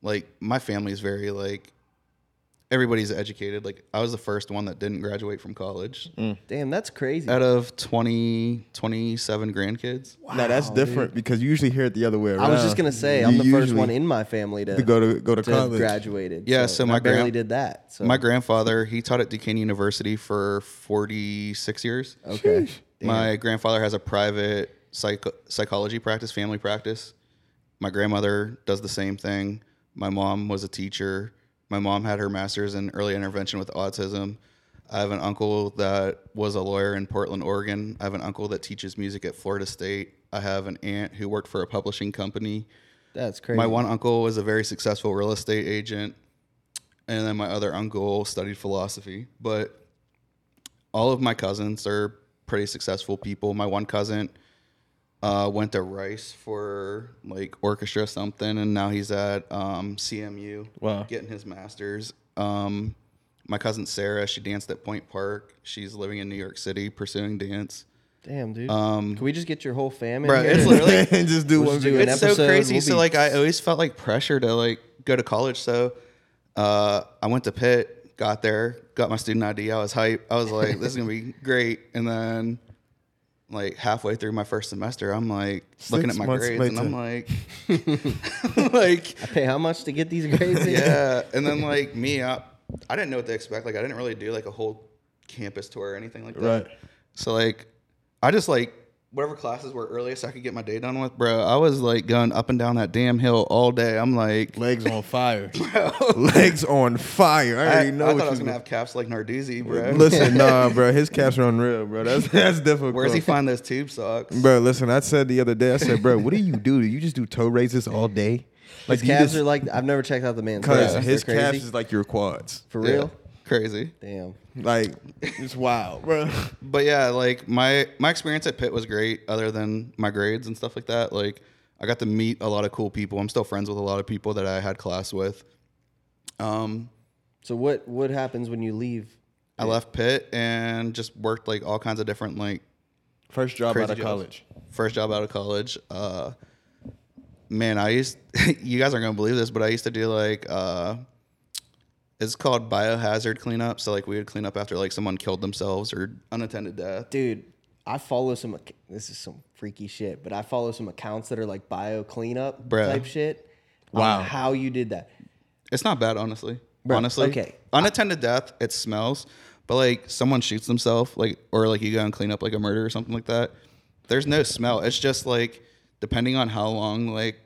like my family is very like everybody's educated. Like I was the first one that didn't graduate from college. Mm. Damn, that's crazy. Out of 20 27 grandkids. now that's Wow, different because you usually hear it the other way around. I was just gonna say You I'm the first one in my family to, to go to go to to college. graduated. Yeah, so and my I barely grand- did that. So My grandfather, he taught at Duquesne University for 46 years. okay, My grandfather has a private psych- psychology practice, family practice. My grandmother does the same thing. My mom was a teacher. My mom had her master's in early intervention with autism. I have an uncle that was a lawyer in Portland, Oregon. I have an uncle that teaches music at Florida State. I have an aunt who worked for a publishing company. That's crazy. My one uncle was a very successful real estate agent, and then my other uncle studied philosophy. But all of my cousins are pretty successful people. My one cousin uh, went to Rice for like orchestra something, and now he's at um, CMU, Wow. getting his master's. Um, my cousin Sarah, she danced at Point Park. She's living in New York City, pursuing dance. Damn, dude. Um, Can we just get your whole family? Bro, it's literally just do We'll one do it's so crazy. we'll so like I always felt like pressure to like go to college. So uh, I went to Pitt, got there, got my student ID. I was hype. I was like, this is gonna be great. And then like halfway through my first semester, I'm like looking at my grades and I'm like, like I pay how much to get these grades? yeah. And then like me, I, I didn't know what to expect. Like I didn't really do like a whole campus tour or anything like that. Right. So like, I just like whatever classes were earliest I could get my day done with, bro. I was like going up and down that damn hill all day. I'm like, Legs on fire. Legs on fire. I I, already I know thought what I was gonna have caps like Narduzzi, bro. Listen, nah, bro. His caps are unreal, bro. That's that's difficult. Where's he find those tube socks? Bro, listen, I said the other day, I said, bro, what do you do? Do you just do toe raises all day? His calves just- are like I've never checked out the man's Cause calves. his They're calves is like your quads. for Yeah, real. crazy. Damn. Like it's wild, bro. But yeah, like my my experience at Pitt was great. Other than my grades and stuff like that, like I got to meet a lot of cool people. I'm still friends with a lot of people that I had class with. Um, So what what happens when you leave? I left Pitt and just worked like all kinds of different like First job Crazy out of jobs. college. first job out of college. Uh, man, I used you guys aren't gonna believe this, but I used to do like uh, it's called biohazard cleanup. So like we would clean up after like someone killed themselves or unattended death. Dude, I follow some this is some freaky shit, but I follow some accounts that are like bio cleanup Bruh. type shit. I don't Wow. how you did that. It's not bad, honestly. Bro, honestly, okay. Unattended death, it smells, but like someone shoots themselves, like or like you go and clean up like a murder or something like that. There's no smell. It's just like depending on how long like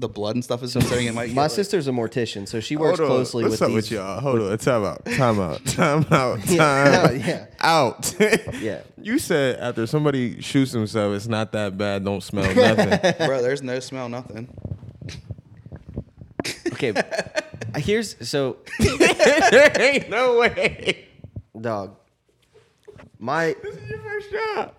the blood and stuff is been sitting. It might. My get, like- sister's a mortician, so she works Hold on. closely What's with up these. with y'all? Hold on. Time out. Time out. Time out. Time Yeah, yeah. out. Yeah. You said after somebody shoots himself, it's not that bad. Don't smell nothing. bro. There's no smell, nothing. Okay, here's so there ain't no way. dog. My This is your first job.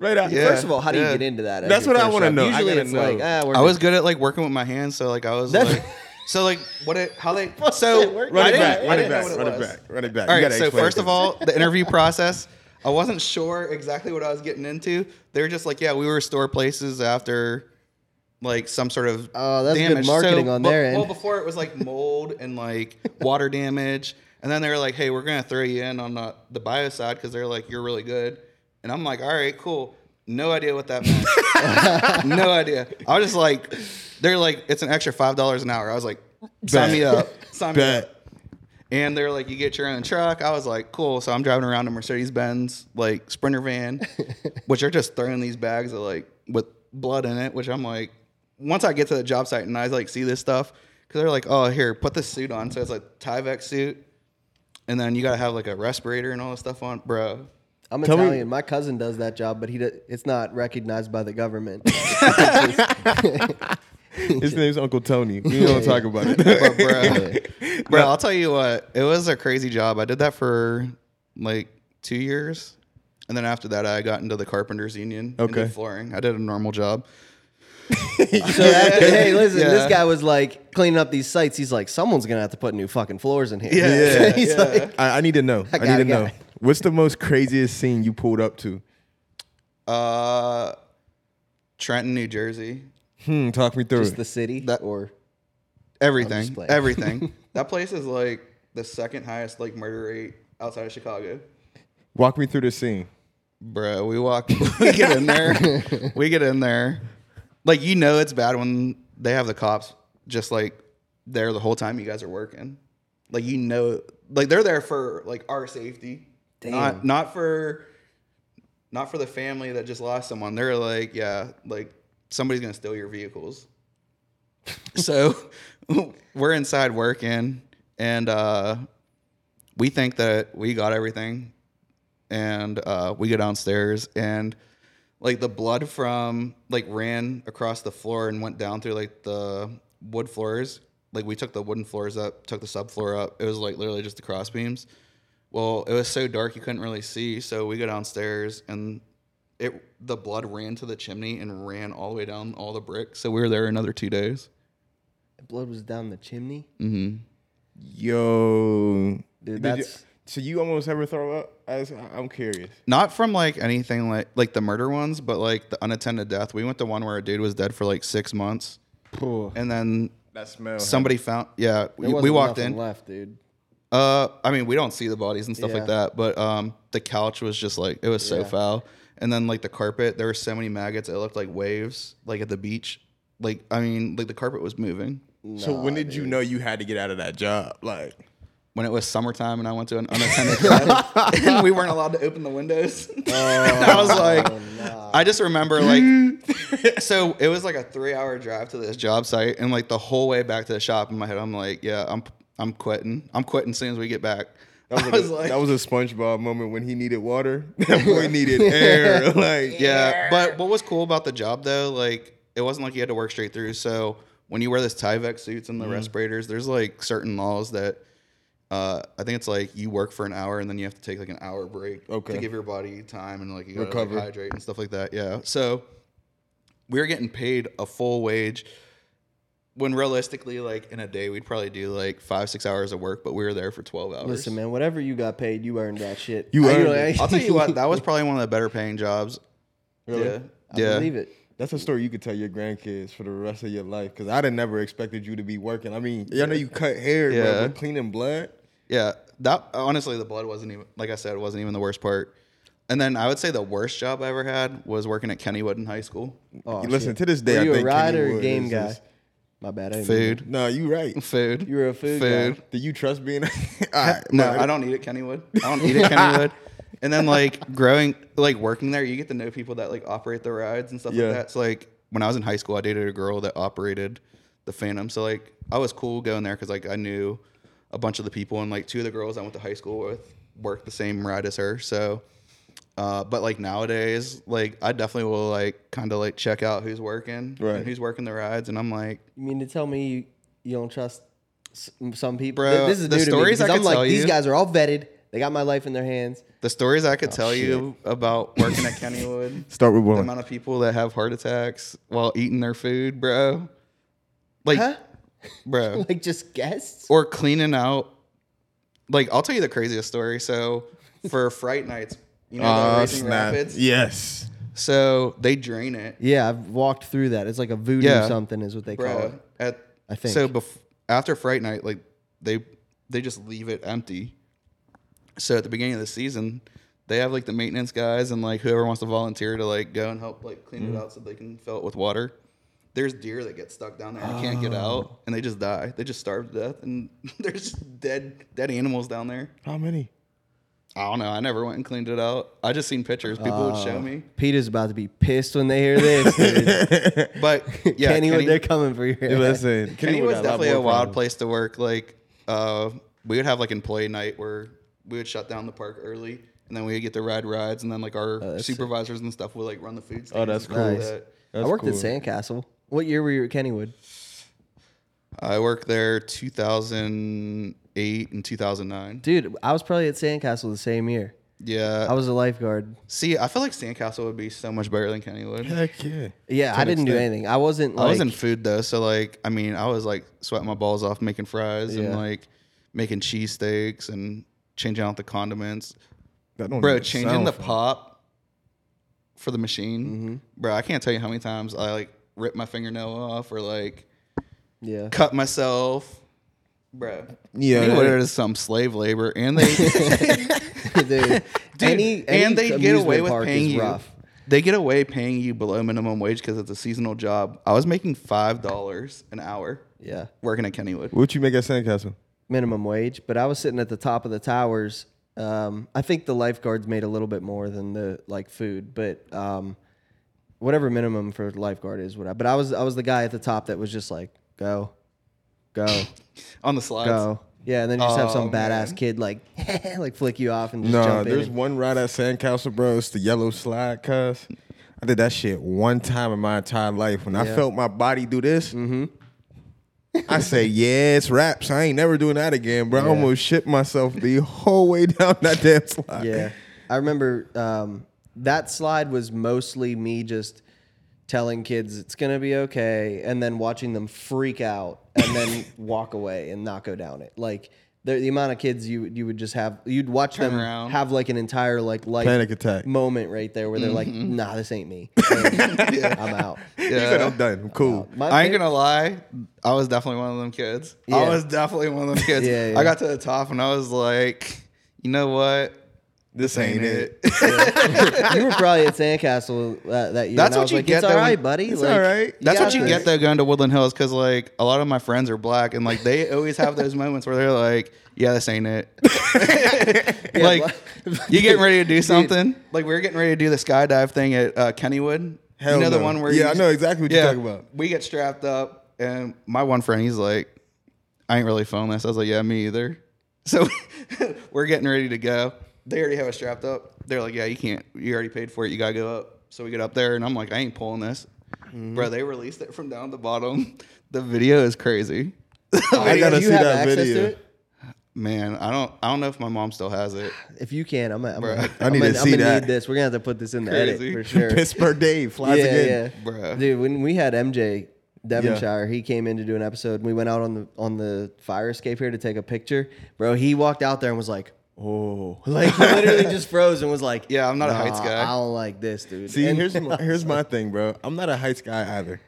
Right out. Yeah. first of all, how do you yeah. get into that? That's what I wanna know. Usually gotta it's know. like ah, we're I was good at like working with my hands, so like I was That's- like, so like what it how they so Run Run it didn't- back. Run it didn't know back. what Run it back. Run it back. All You right, so explain first this. of all, the interview process, I wasn't sure exactly what I was getting into. They were just like, yeah, we were store places after like some sort of Oh, that's good damage. marketing on but- their end. Well, before it was like mold and like water damage, and then they were like, hey, we're gonna throw you in on the, the bio side because they're like, you're really good, and I'm like, all right, cool. No idea what that meant. no idea. I was just like, they're like, it's an extra five dollars an hour. I was like, sign Bet. me up. Sign me Bet. up. And they're like, you get your own truck. I was like, cool. So I'm driving around a Mercedes Benz like Sprinter van, which are just throwing these bags of like with blood in it. Which I'm like, once I get to the job site and I like see this stuff, because they're like, oh, here, put this suit on. So it's like Tyvek suit, and then you gotta have like a respirator and all this stuff on, bro. I'm Tell me- Italian. My cousin does that job, but he do, it's not recognized by the government. His name's Uncle Tony. We don't talk about it. But bro, bro, I'll tell you what, it was a crazy job. I did that for like two years, and then after that, I got into the carpenters union. Okay. flooring. I did a normal job. so after, hey, listen, Yeah. this guy was like cleaning up these sites. He's like, someone's gonna have to put new fucking floors in here. Yeah, He's yeah. like, I, I need to know. I, got need to know. it. What's the most craziest scene you pulled up to? Uh, Trenton, New Jersey. Hmm, talk me through just it. the city That- or Everything, everything. that place is like the second highest like murder rate outside of Chicago. Walk me through the scene. Bro, we walk, we get in there, we get in there. Like you know, it's bad when they have the cops just like there the whole time you guys are working. Like you know, like they're there for like our safety, not not for not for the family that just lost someone. They're like, yeah, like somebody's gonna steal your vehicles. so we're inside working, and uh, we think that we got everything and uh, we go downstairs and like the blood from like ran across the floor and went down through like the wood floors. Like we took the wooden floors up, took the subfloor up. It was like literally just the cross beams. Well, it was so dark you couldn't really see, so we go downstairs and it the blood ran to the chimney and ran all the way down all the bricks. So we were there another two days. Blood was down the chimney. Mm-hmm. Yo, Dude, that's so you almost ever throw up? I was, I'm curious. Not from like anything like like the murder ones, but like the unattended death. We went to one where a dude was dead for like six months, Ooh. and then That smell. somebody found. Yeah, we, we wasn't walked nothing in. left, dude. Uh, I mean, we don't see the bodies and stuff Yeah. like that, but um, the couch was just like it was so Yeah. foul, and then like the carpet, there were so many maggots. It looked like waves, like at the beach. Like I mean, like the carpet was moving. So when did you know you had to get out of that job? Like, When it was summertime and I went to an unattended death, and we weren't allowed to open the windows. And I was like, I just remember like, so it was like a three-hour drive to this job site, and like the whole way back to the shop in my head, I'm like, yeah, I'm I'm quitting. I'm quitting as soon as we get back. that was, I a, was like, that was a SpongeBob moment when he needed water. That boy needed air. Like, yeah. But what was cool about the job though, like it wasn't like you had to work straight through. So when you wear this Tyvek suits and the Mm-hmm. respirators, there's like certain laws that. Uh, I think it's like you work for an hour and then you have to take like an hour break Okay. to give your body time and like you gotta Recover. like, hydrate and stuff like that. Yeah. So we were getting paid a full wage when realistically, like in a day, we'd probably do like five, six hours of work, but we were there for 12 hours. Listen, man, whatever you got paid, you earned that shit. You I- earned know, it. I- I'll tell you what, that was probably one of the better paying jobs. Really? Yeah. I yeah. believe it. That's a story you could tell your grandkids for the rest of your life. Because I'd have never expected you to be working. I mean, y'all know you cut hair, Yeah. bro, but cleaning blood. Yeah, that honestly, the blood wasn't even like I said, it wasn't even the worst part. And then I would say the worst job I ever had was working at Kennywood in high school. Oh, Listen, shit. to this day, Were I you think a rider or Wood game is guy? just- My bad. I didn't mean Food, No, you right. food. You were a food food. guy. Do you trust being? All right, No. I don't eat at Kennywood. I don't eat at Kennywood. And then like growing, like working there, you get to know people that like operate the rides and stuff Yeah. like that. So like when I was in high school, I dated a girl that operated the Phantom. So like I was cool going there because like I knew a bunch of the people and like two of the girls I went to high school with worked the same ride as her. So, uh, but like nowadays, like I definitely will like kind of like check out who's working Right. and who's working the rides, and I'm like, You mean to tell me you, you don't trust s- some people? Bro, this is the new to me stories I because I'm could like tell these you- guys are all vetted. They got my life in their hands. the stories I could tell you about working at Kennywood. Start with one. the amount of people that have heart attacks while eating their food, bro. Like, Huh? Bro. Like just guests? or cleaning out. Like, I'll tell you the craziest story. So, for Fright Nights, you know, the uh, Oh, Raging snap. Rapids. Yes. So, they drain it. Yeah, I've walked through that. It's like a voodoo Yeah. something is what they call Bro, it. at, I think. So, bef- after Fright Night, like, they they just leave it empty. So, at the beginning of the season, they have like the maintenance guys and like whoever wants to volunteer to like go and help like clean it mm-hmm. out so they can fill it with water. There's deer that get stuck down there and can't get Oh. out, and they just die. They just starve to death, and there's dead dead animals down there. How many? I don't know. I never went and cleaned it out. I just seen pictures. People would Oh. show me, Peter's about to be pissed when they hear this. But yeah, Kenny, Kenny, they're coming for you. Listen, Kenny Kennywood was definitely more a wild problems. place to work. Like, uh, we would have like employee night where we would shut down the park early, and then we would get to ride rides, and then like our that's sick. supervisors and stuff would like run the food. Oh, that's and stuff like Nice. that. That's I worked cool. at Sandcastle. What year were you at Kennywood? I worked there 2008 and 2009. Dude, I was probably at Sandcastle the same year. Yeah. I was a lifeguard. See, I feel like Sandcastle would be so much better than Kennywood. Heck yeah. Yeah, I didn't do extent. anything. I wasn't like I was in food though, so like, I mean, I was like sweating my balls off making fries and like making cheesesteaks and changing out the condiments. That don't Bro, changing the fun. pop for the machine. Mm-hmm. Bro, I can't tell you how many times I like ripped my fingernail off or like yeah. cut myself. Bro, Yeah, Kennywood that- is some slave labor, and they Dude, Dude, any, any and they get away with paying you. rough. They get away paying you below minimum wage because it's a seasonal job. I was making five dollars an hour Yeah. working at Kennywood. What you make at Sandcastle? minimum wage, but I was sitting at the top of the towers. Um, I think the lifeguards made a little bit more than the like food, but um, whatever minimum for lifeguard is, what I. But I was I was the guy at the top that was just like go, go, on the slides. go. Yeah, and then you just have some Oh, badass man. kid like like flick you off and just No, jump there's in. one ride at Sandcastle, bro. It's the yellow slide, cuz. I did that shit one time in my entire life. When I Yeah. felt my body do this, I say, yeah, it's raps. I ain't never doing that again, bro. I Yeah. almost shit myself the whole way down that damn slide. Yeah, I remember um, that slide was mostly me just telling kids it's gonna be okay, and then watching them freak out and then walk away and not go down it. Like the, the amount of kids you you would just have, you'd watch Turn them around. have like an entire like life Panic attack. moment right there where they're like, mm-hmm. nah, this ain't me. I'm out. He said, I'm done. I'm cool. My I ain't favorite- gonna lie. I was definitely one of them kids. Yeah. I was definitely one of them kids. Yeah, yeah. I got to the top and I was like, you know what? This ain't it. you were probably at Sandcastle that, that year. That's and I what was you like, get It's all though right, when- buddy. It's Like, all right. That's got what you this." get though going to Woodland Hills because like a lot of my friends are black and like they always have those moments where they're like, yeah, this ain't it. like you getting ready to do something. Like we were getting ready to do the skydive thing at uh, Kennywood. Hell you know the no. one where Yeah, you- I know exactly what you're talking about. We get strapped up and my one friend he's like, I ain't really feeling this. I was like, yeah, me either. So we're getting ready to go. They already have us strapped up. They're like, yeah, you can't. You already paid for it. You gotta go up. So we get up there and I'm like, I ain't pulling this. Mm-hmm. Bro, they released it from down the bottom. The video is crazy. I gotta you see have that access to video. it? Man, I don't I don't know if my mom still has it. If you can, I'm, I'm, Bruh. I'm, I need I'm, to I'm see gonna that. need this. We're gonna have to put this in the Crazy. edit for sure. Pittsburgh Dave flies yeah, again. yeah, Bruh. dude. When we had MJ Devonshire, he came in to do an episode. and We went out on the on the fire escape here to take a picture. Bro, he walked out there and was like, "Oh," like he literally just froze and was like, Yeah, I'm not a heights "Nah, guy." I don't like this, dude." See, And- here's my, here's my thing, bro. I'm not a heights guy either,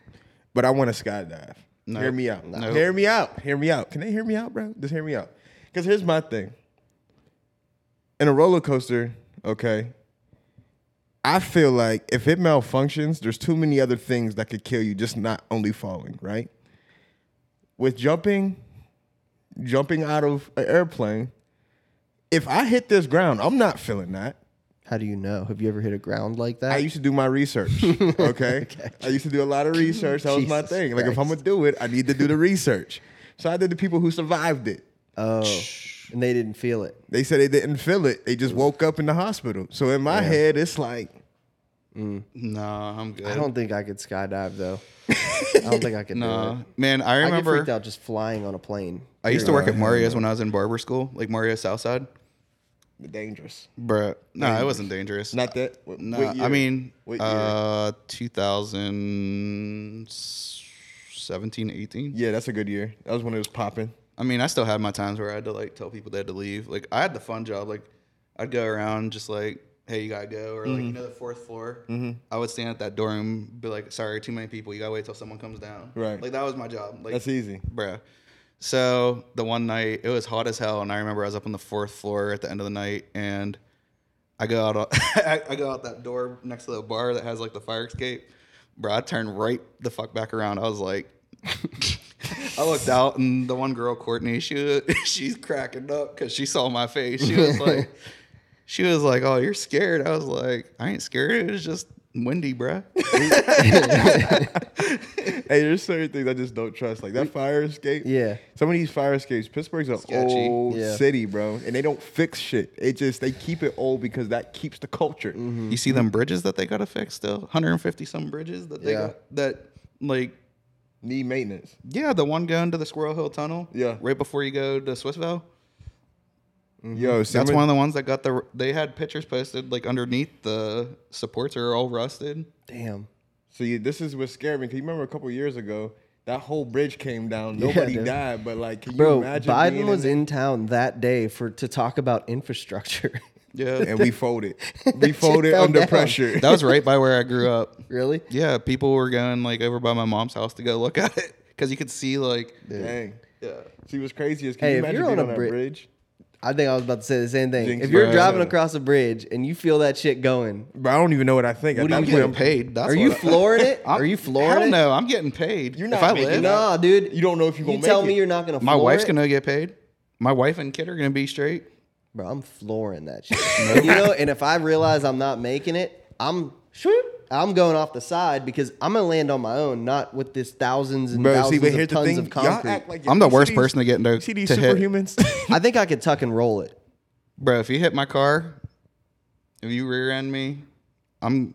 but I want to skydive. No. Hear me out. No. Hear me out. Hear me out. Can they hear me out, bro? Just hear me out. Because here's my thing. In a roller coaster, okay, I feel like if it malfunctions, there's too many other things that could kill you, just not only falling, right? With jumping, jumping out of an airplane, if I hit this ground, I'm not feeling that. How do you know? Have you ever hit a ground like that? I used to do my research. Okay? okay. I used to do a lot of research. That was my Jesus thing. Like if I'm Christ. gonna do it, I need to do the research. So I did the people who survived it. oh, and they didn't feel it. They said they didn't feel it. They just mm. woke up in the hospital. So in my head, it's like mm. No, I'm good. I don't think I could skydive though. I don't think I could do No, it. man, I I get remember freaked out just flying on a plane. I used to work at Mario's when I was in barber school, like Mario Southside. Dangerous. Bruh. No, it wasn't dangerous. Not that. what- no, what? I mean, uh, 2017, 18. yeah, that's a good year. That was when it was popping. I mean, I still had my times where I had to like tell people they had to leave. Like, I had the fun job. Like, I'd go around just like, hey, you gotta go, or like, Mm-hmm. you know, the fourth floor. I would stand at that door and be like, sorry, too many people. You gotta wait till someone comes down. Right. Like that was my job. Like That's easy. bruh. So the one night it was hot as hell, and I remember I was up on the fourth floor at the end of the night, and I go out, I, go out that door next to the bar that has like the fire escape. Bro, I turned right the fuck back around. I was like, I looked out, and the one girl, Courtney, she she's cracking up because she saw my face. She was like, she was like, "Oh, you're scared." I was like, "I ain't scared. It was just windy, bruh." Hey, there's certain things I just don't trust. Like that fire escape. Yeah. Some of these fire escapes, Pittsburgh's an Sketchy. old Yeah. city, bro, and they don't fix shit. It just they keep it old because that keeps the culture. Mm-hmm. You see them bridges that they gotta fix still? 150 some bridges that they Yeah. got that like Need maintenance. yeah, the one going to the Squirrel Hill Tunnel. Yeah. Right before you go to Swissvale. Mm-hmm. Yo, see. That's one of the ones that got the they had pictures posted like underneath the supports are all rusted. Damn. So you, this is what scared me. Cause you remember a couple years ago, that whole bridge came down. Nobody dude. died, but like, can you Bro, imagine? Biden being was there? in town that day for to talk about infrastructure. Yeah. and we folded. We folded under down. pressure. that was right by where I grew up. really? Yeah, people were going like over by my mom's house to go look at it because you could see like Dang. yeah. See, what's crazy is can Hey, you if imagine you're being on on, a bri- bridge? I think I was about to say the same thing. Jinx, if you're bro. driving across a bridge and you feel that shit going, Bro, I don't even know what I think. What At do that you point, I'm do? paid. That's are you what I- flooring it? I'm- Are you flooring it? Hell it? no, I'm getting paid. You're if not I making live. that. Nah, dude. You don't know if you're You gonna You tell make me it. you're not gonna. My floor wife's it? gonna get paid. My wife and kid are gonna be straight. Bro, I'm flooring that shit. And, you know, and if I realize I'm not making it, I'm shoot, I'm going off the side because I'm gonna land on my own, not with this thousands and Bro, see, thousands but of here's the tons thing. of Y'all concrete. act like I'm the see worst these- person to get into You see these to hit. superhumans? I think I could tuck and roll it. Bro, if you hit my car, if you rear end me, I'm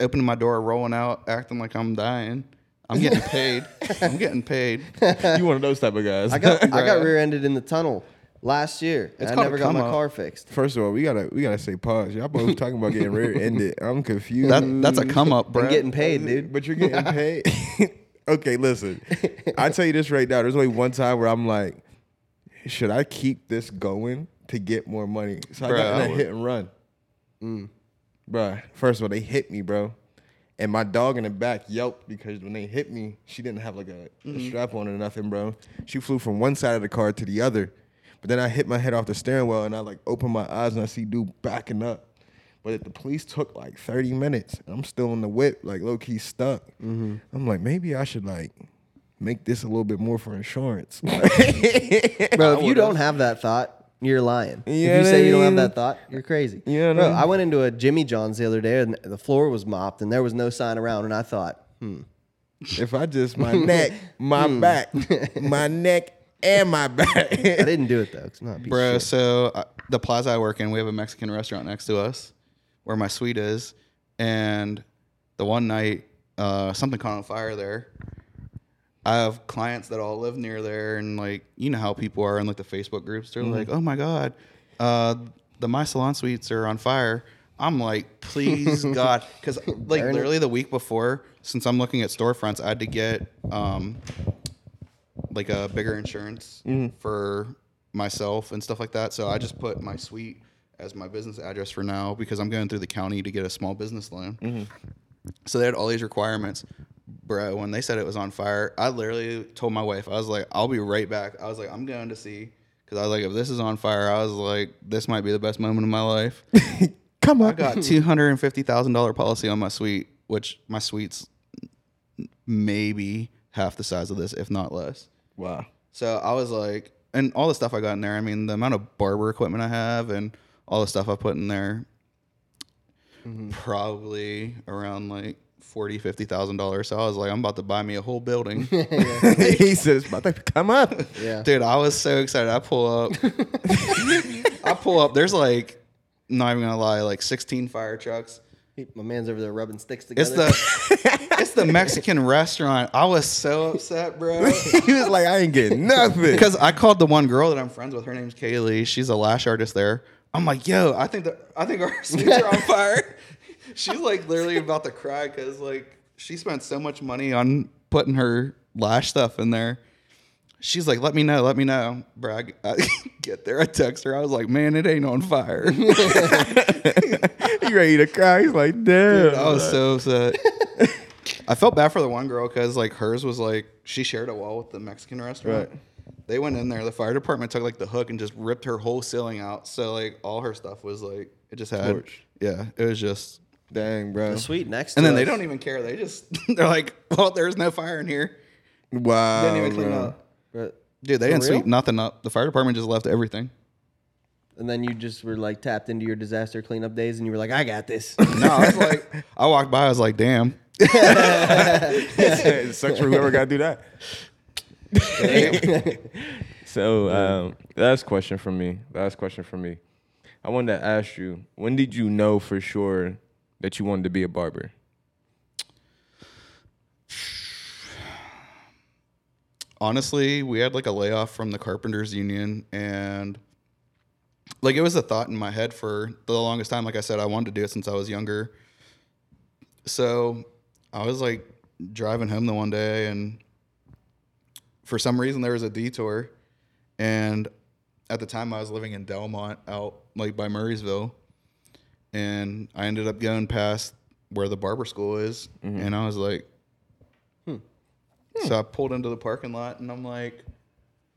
opening my door, rolling out, acting like I'm dying. I'm getting paid. I'm getting paid. you one of those type of guys. I got I got rear-ended in the tunnel last year. It's I never got my up. car fixed. First of all, we gotta we gotta say pause. Y'all both talking about getting rear-ended. I'm confused. That that's a come up, bro. I'm getting paid, dude. But you're getting paid. okay, listen. I tell you this right now. There's only one time where I'm like, should I keep this going to get more money? So I got in I a hit and run. Mm. Bruh, first of all, they hit me, bro. And my dog in the back yelped because when they hit me, she didn't have like a, a mm-hmm. strap on or nothing, bro. She flew from one side of the car to the other. But then I hit my head off the steering wheel and I like open my eyes and I see dude backing up. But the police took like 30 minutes. I'm still in the whip, like low key stuck. I'm like, maybe I should like make this a little bit more for insurance. Bro, if you don't have that thought, you're lying. You if you say I you don't have that thought, you're crazy. You know what Bro, I mean? I went into a Jimmy John's the other day and the floor was mopped and there was no sign around. And I thought, hmm, if I just my neck, my back, my neck, and my back. I didn't do it though. I'm not a piece of Bro, shit. so uh, the plaza I work in, we have a Mexican restaurant next to us where my suite is. And the one night, uh, something caught on fire there. I have clients that all live near there, and like, you know how people are in like the Facebook groups. They're like, oh my God, uh, the My Salon suites are on fire. I'm like, please God. Because like Burn it. literally the week before, since I'm looking at storefronts, I had to get um, like a bigger insurance mm-hmm. for myself and stuff like that. So I just put my suite as my business address for now because I'm going through the county to get a small business loan. Mm-hmm. So they had all these requirements. Bro, when they said it was on fire, I literally told my wife, I was like, I'll be right back. I was like, I'm going to see. Because I was like, if this is on fire, I was like, this might be the best moment of my life. Come on. I got two hundred and fifty thousand dollar policy on my suite, which my suite's maybe half the size of this, if not less. Wow. So I was like, and all the stuff I got in there. I mean, the amount of barber equipment I have and all the stuff I put in there, mm-hmm. probably around like forty, fifty thousand dollars. So I was like, I'm about to buy me a whole building, he says, about to come up. yeah. dude. I was so excited. I pull up, I pull up. There's like, not even gonna lie, like 16 fire trucks. My man's over there rubbing sticks together. It's the it's the Mexican restaurant. I was so upset, bro. he was like, I ain't getting nothing. Because I called the one girl that I'm friends with. Her name's Kaylee. She's a lash artist there. I'm like, yo, I think that I think our suits are on fire. She's like literally about to cry because like she spent so much money on putting her lash stuff in there. She's like, let me know, let me know. Bro, I, I get there. I text her. I was like, man, it ain't on fire. you ready to cry. He's like, damn. I was so upset. I felt bad for the one girl because like hers was like she shared a wall with the Mexican restaurant. Right. They went in there. The fire department took like the hook and just ripped her whole ceiling out. So like all her stuff was like it just had Torched. yeah. It was just Dang, bro. the suite next and to then they don't even care. They just they're like, well, there's no fire in here. Wow. Didn't even clean bro. up. But- Dude, they For didn't real? sweep nothing up. The fire department just left everything. And then you just were like tapped into your disaster cleanup days and you were like, I got this. No, I was like, I walked by. I was like, damn. it sucks for whoever got to do that. so, um, last question from me. Last question from me. I wanted to ask you, when did you know for sure that you wanted to be a barber? Honestly, we had like a layoff from the carpenters union and like it was a thought in my head for the longest time. Like I said, I wanted to do it since I was younger. So I was like driving home the one day and for some reason there was a detour and at the time I was living in Delmont out like by Murrysville and I ended up going past where the barber school is mm-hmm. and I was like so I pulled into the parking lot and I'm like,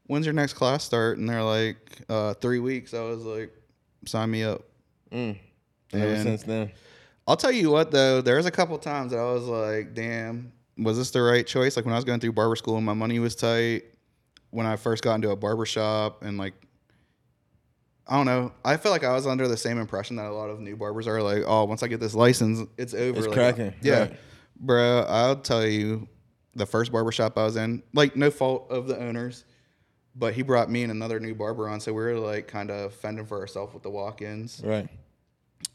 when's your next class start? And they're like, uh, three weeks. I was like, sign me up. Ever And- since then. I'll tell you what though, there's a couple times that I was like, damn, was this the right choice? Like when I was going through barber school and my money was tight, when I first got into a barber shop and like I don't know. I feel like I was under the same impression that a lot of new barbers are like, oh, once I get this license, it's over. It's Like, cracking, Yeah. right. Bro, I'll tell you, the first barber shop I was in, like no fault of the owners, but he brought me and another new barber on, so we were like kind of fending for ourselves with the walk-ins. Right.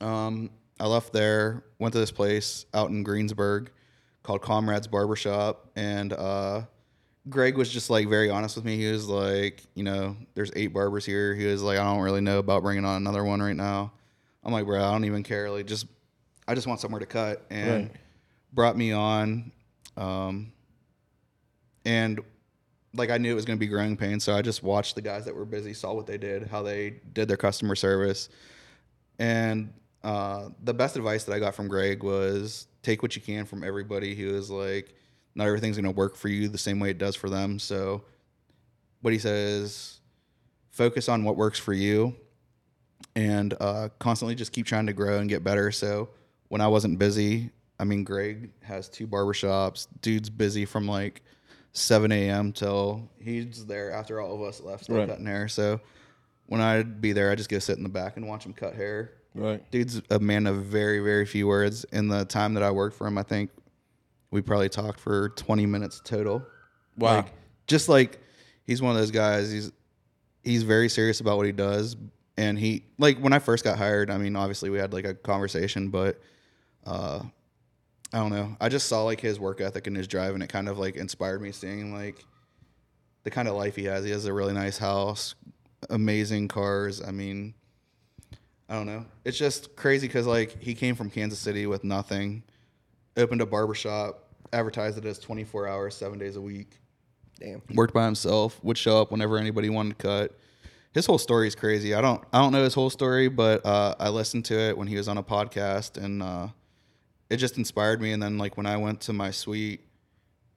Um, I left there, went to this place out in Greensburg called Comrades Barbershop, and uh, Greg was just like very honest with me. He was like, you know, there's eight barbers here. He was like, I don't really know about bringing on another one right now. I'm like, bro, I don't even care. Like, just I just want somewhere to cut, and Right. brought me on. Um, and like I knew it was going to be growing pains, so I just watched the guys that were busy, saw what they did, how they did their customer service, and uh, the best advice that I got from Greg was take what you can from everybody. He was like, not everything's going to work for you the same way it does for them. So, what he says, focus on what works for you, and uh, constantly just keep trying to grow and get better. So, when I wasn't busy, I mean, Greg has two barbershops. Dude's busy from like 7 a.m. till he's there after all of us left, still Right. cutting hair. So, when I'd be there, I just go sit in the back and watch him cut hair. Right. Dude's a man of very, very few words. In the time that I worked for him, I think we probably talked for 20 minutes total. Wow. Like, just like he's one of those guys. He's he's very serious about what he does, and he like when I first got hired. I mean, obviously we had like a conversation, but uh, I don't know. I just saw like his work ethic and his drive, and it kind of like inspired me. Seeing like the kind of life he has. He has a really nice house, amazing cars. I mean, I don't know. It's just crazy because like he came from Kansas City with nothing, opened a barbershop, advertised it as 24 hours, seven days a week Damn. worked by himself, would show up whenever anybody wanted to cut. His whole story is crazy. I don't I don't know his whole story, but uh, I listened to it when he was on a podcast, and uh, it just inspired me. And then like when I went to my suite,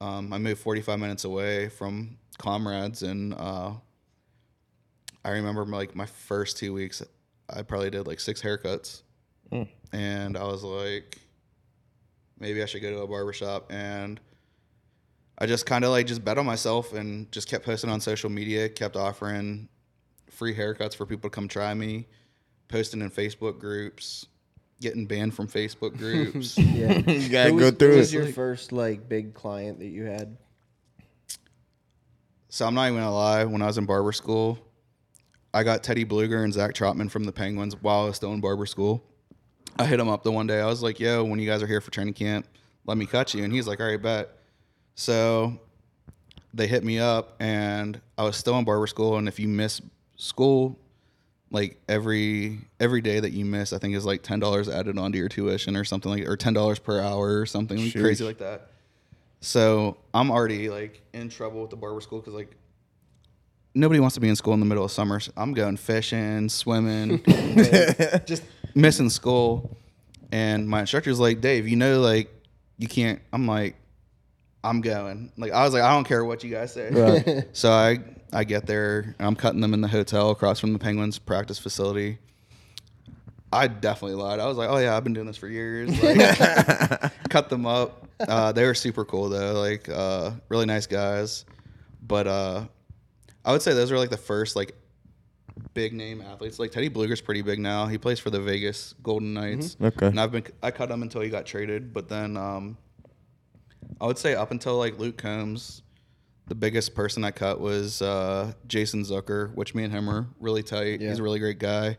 um, I moved 45 minutes away from comrades, and uh, I remember like my first two weeks, I probably did like six haircuts, and I was like, maybe I should go to a barbershop and. I just kind of like just bet on myself and just kept posting on social media, kept offering free haircuts for people to come try me, posting in Facebook groups, getting banned from Facebook groups. Yeah. you gotta Who go was, through who was your first like big client that you had? so I'm not even gonna lie, when I was in barber school, I got Teddy Blueger and Zach Trotman from the Penguins while I was still in barber school. I hit him up the one day. I was like, "Yo, when you guys are here for training camp, let me cut you." And he's like, "All right, bet." So they hit me up, and I was still in barber school. And if you miss school, like every every day that you miss, I think is like ten dollars added onto your tuition or something like, or ten dollars per hour or something Sheesh. crazy like that. So I'm already like in trouble with the barber school because like nobody wants to be in school in the middle of summer. So I'm going fishing, swimming, like, just missing school. And my instructor's like, Dave, you know, like you can't. I'm like, I'm going. Like I was like, I don't care what you guys say. Right. so I I get there. And I'm cutting them in the hotel across from the Penguins practice facility. I definitely lied. I was like, oh yeah, I've been doing this for years. Like, cut them up. Uh, they were super cool though. Like uh, really nice guys. But uh, I would say those are like the first like big name athletes. Like Teddy Blueger's pretty big now. He plays for the Vegas Golden Knights. Okay. And I've been I cut him until he got traded. But then um, I would say up until like Luke Combs, the biggest person I cut was uh, Jason Zucker, which me and him are really tight. Yeah. He's a really great guy.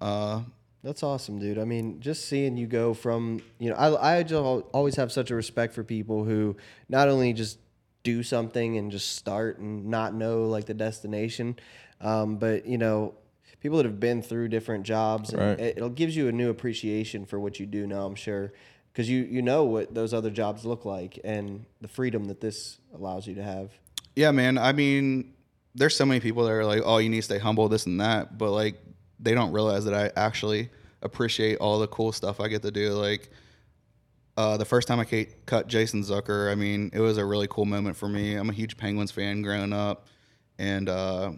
Uh, That's awesome, dude. I mean, just seeing you go from, you know, I, I just always have such a respect for people who not only just do something and just start and not know like the destination, um, but, you know, people that have been through different jobs, and Right. it, it gives you a new appreciation for what you do now, I'm sure. Because you, you know what those other jobs look like and the freedom that this allows you to have. Yeah, man. I mean, there's so many people that are like, "Oh, you need to stay humble, this and that," but like, they don't realize that I actually appreciate all the cool stuff I get to do. Like, uh, the first time I cut Jason Zucker, I mean, it was a really cool moment for me. I'm a huge Penguins fan growing up, and uh,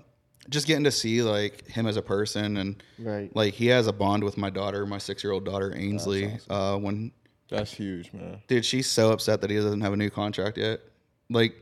just getting to see like him as a person and Right. like he has a bond with my daughter, my six year old daughter Ainsley. Uh, when That's huge, man. Dude, she's so upset that he doesn't have a new contract yet. Like,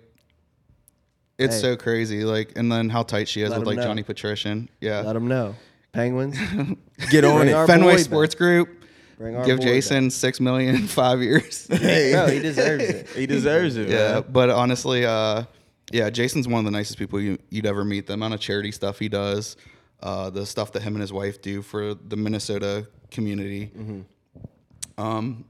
it's Hey. so crazy. Like, and then how tight she is Let with him like know. Johnny Patrician. Yeah. Let them know. Penguins, Get on Bring it. our Fenway boy Sports Group. bring our Give boy Jason six million in five years. back. Bro, he deserves it. He deserves it. yeah, man. but honestly, uh, yeah, Jason's one of the nicest people you, you'd ever meet. The amount of charity stuff he does, uh, the stuff that him and his wife do for the Minnesota community. Um,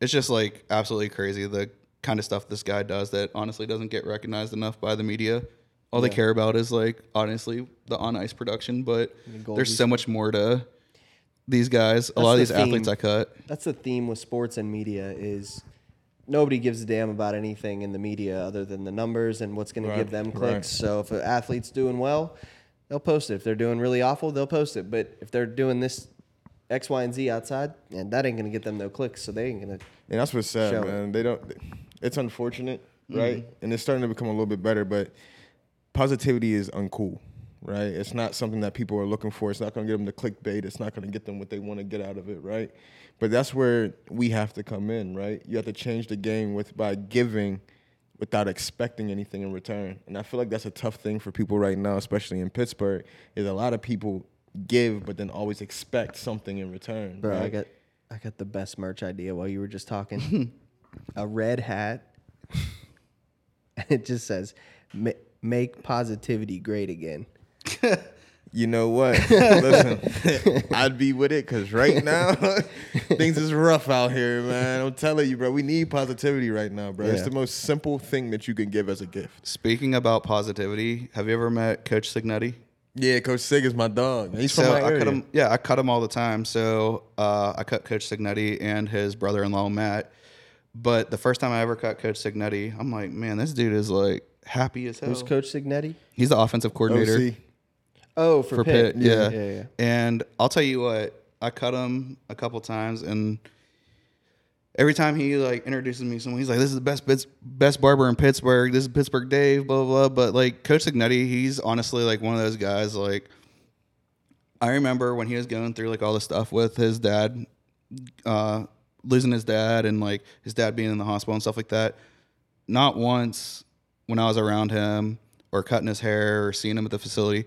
it's just like absolutely crazy the kind of stuff this guy does that honestly doesn't get recognized enough by the media. All they care about is like honestly the on ice production, but goalies. there's so much more to these guys. A lot of the these athletes. I cut. That's the theme with sports and media is nobody gives a damn about anything in the media other than the numbers and what's going to give them right. clicks. So if an athlete's doing well, they'll post it. If they're doing really awful, they'll post it. But if they're doing this X, Y, and Z outside, and that ain't to get them no clicks, so they ain't to. And that's what's sad, Show it. man. They don't. It's unfortunate, mm-hmm. right? And it's starting to become a little bit better, but positivity is uncool, right? It's not something that people are looking for. It's not to get them to clickbait. It's not to get them what they want to get out of it, right? But that's where we have to come in, right? You have to change the game with by giving without expecting anything in return. And I feel like that's a tough thing for people right now, especially in Pittsburgh. Is a lot of people give, but then always expect something in return. Bro, I got, I got the best merch idea while you were just talking. a red hat, and it just says, "Make positivity great again." You know what? Listen, I'd be with it because right now things is rough out here, man. I'm telling you, bro. We need positivity right now, bro. It's the most simple thing that you can give as a gift. Speaking about positivity, have you ever met Coach Cignetti? Yeah, Coach Sig is my dog. He's so from my I area. cut him. Yeah, I cut him all the time. So uh, I cut Coach Cignetti and his brother-in-law Matt. But the first time I ever cut Coach Cignetti, I'm like, man, this dude is like happy as hell. Who's Coach Cignetti? He's the offensive coordinator OC. Oh, for, for Pitt. Pitt. Yeah. yeah, yeah. And I'll tell you what, I cut him a couple times, and every time he like introduces me to someone, he's like, "This is the best best, best barber in Pittsburgh. This is Pittsburgh Dave." Blah blah. blah. But like Coach Cignetti, he's honestly like one of those guys. Like I remember when he was going through like all the stuff with his dad, uh, losing his dad, and like his dad being in the hospital and stuff like that. Not once when I was around him or cutting his hair or seeing him at the facility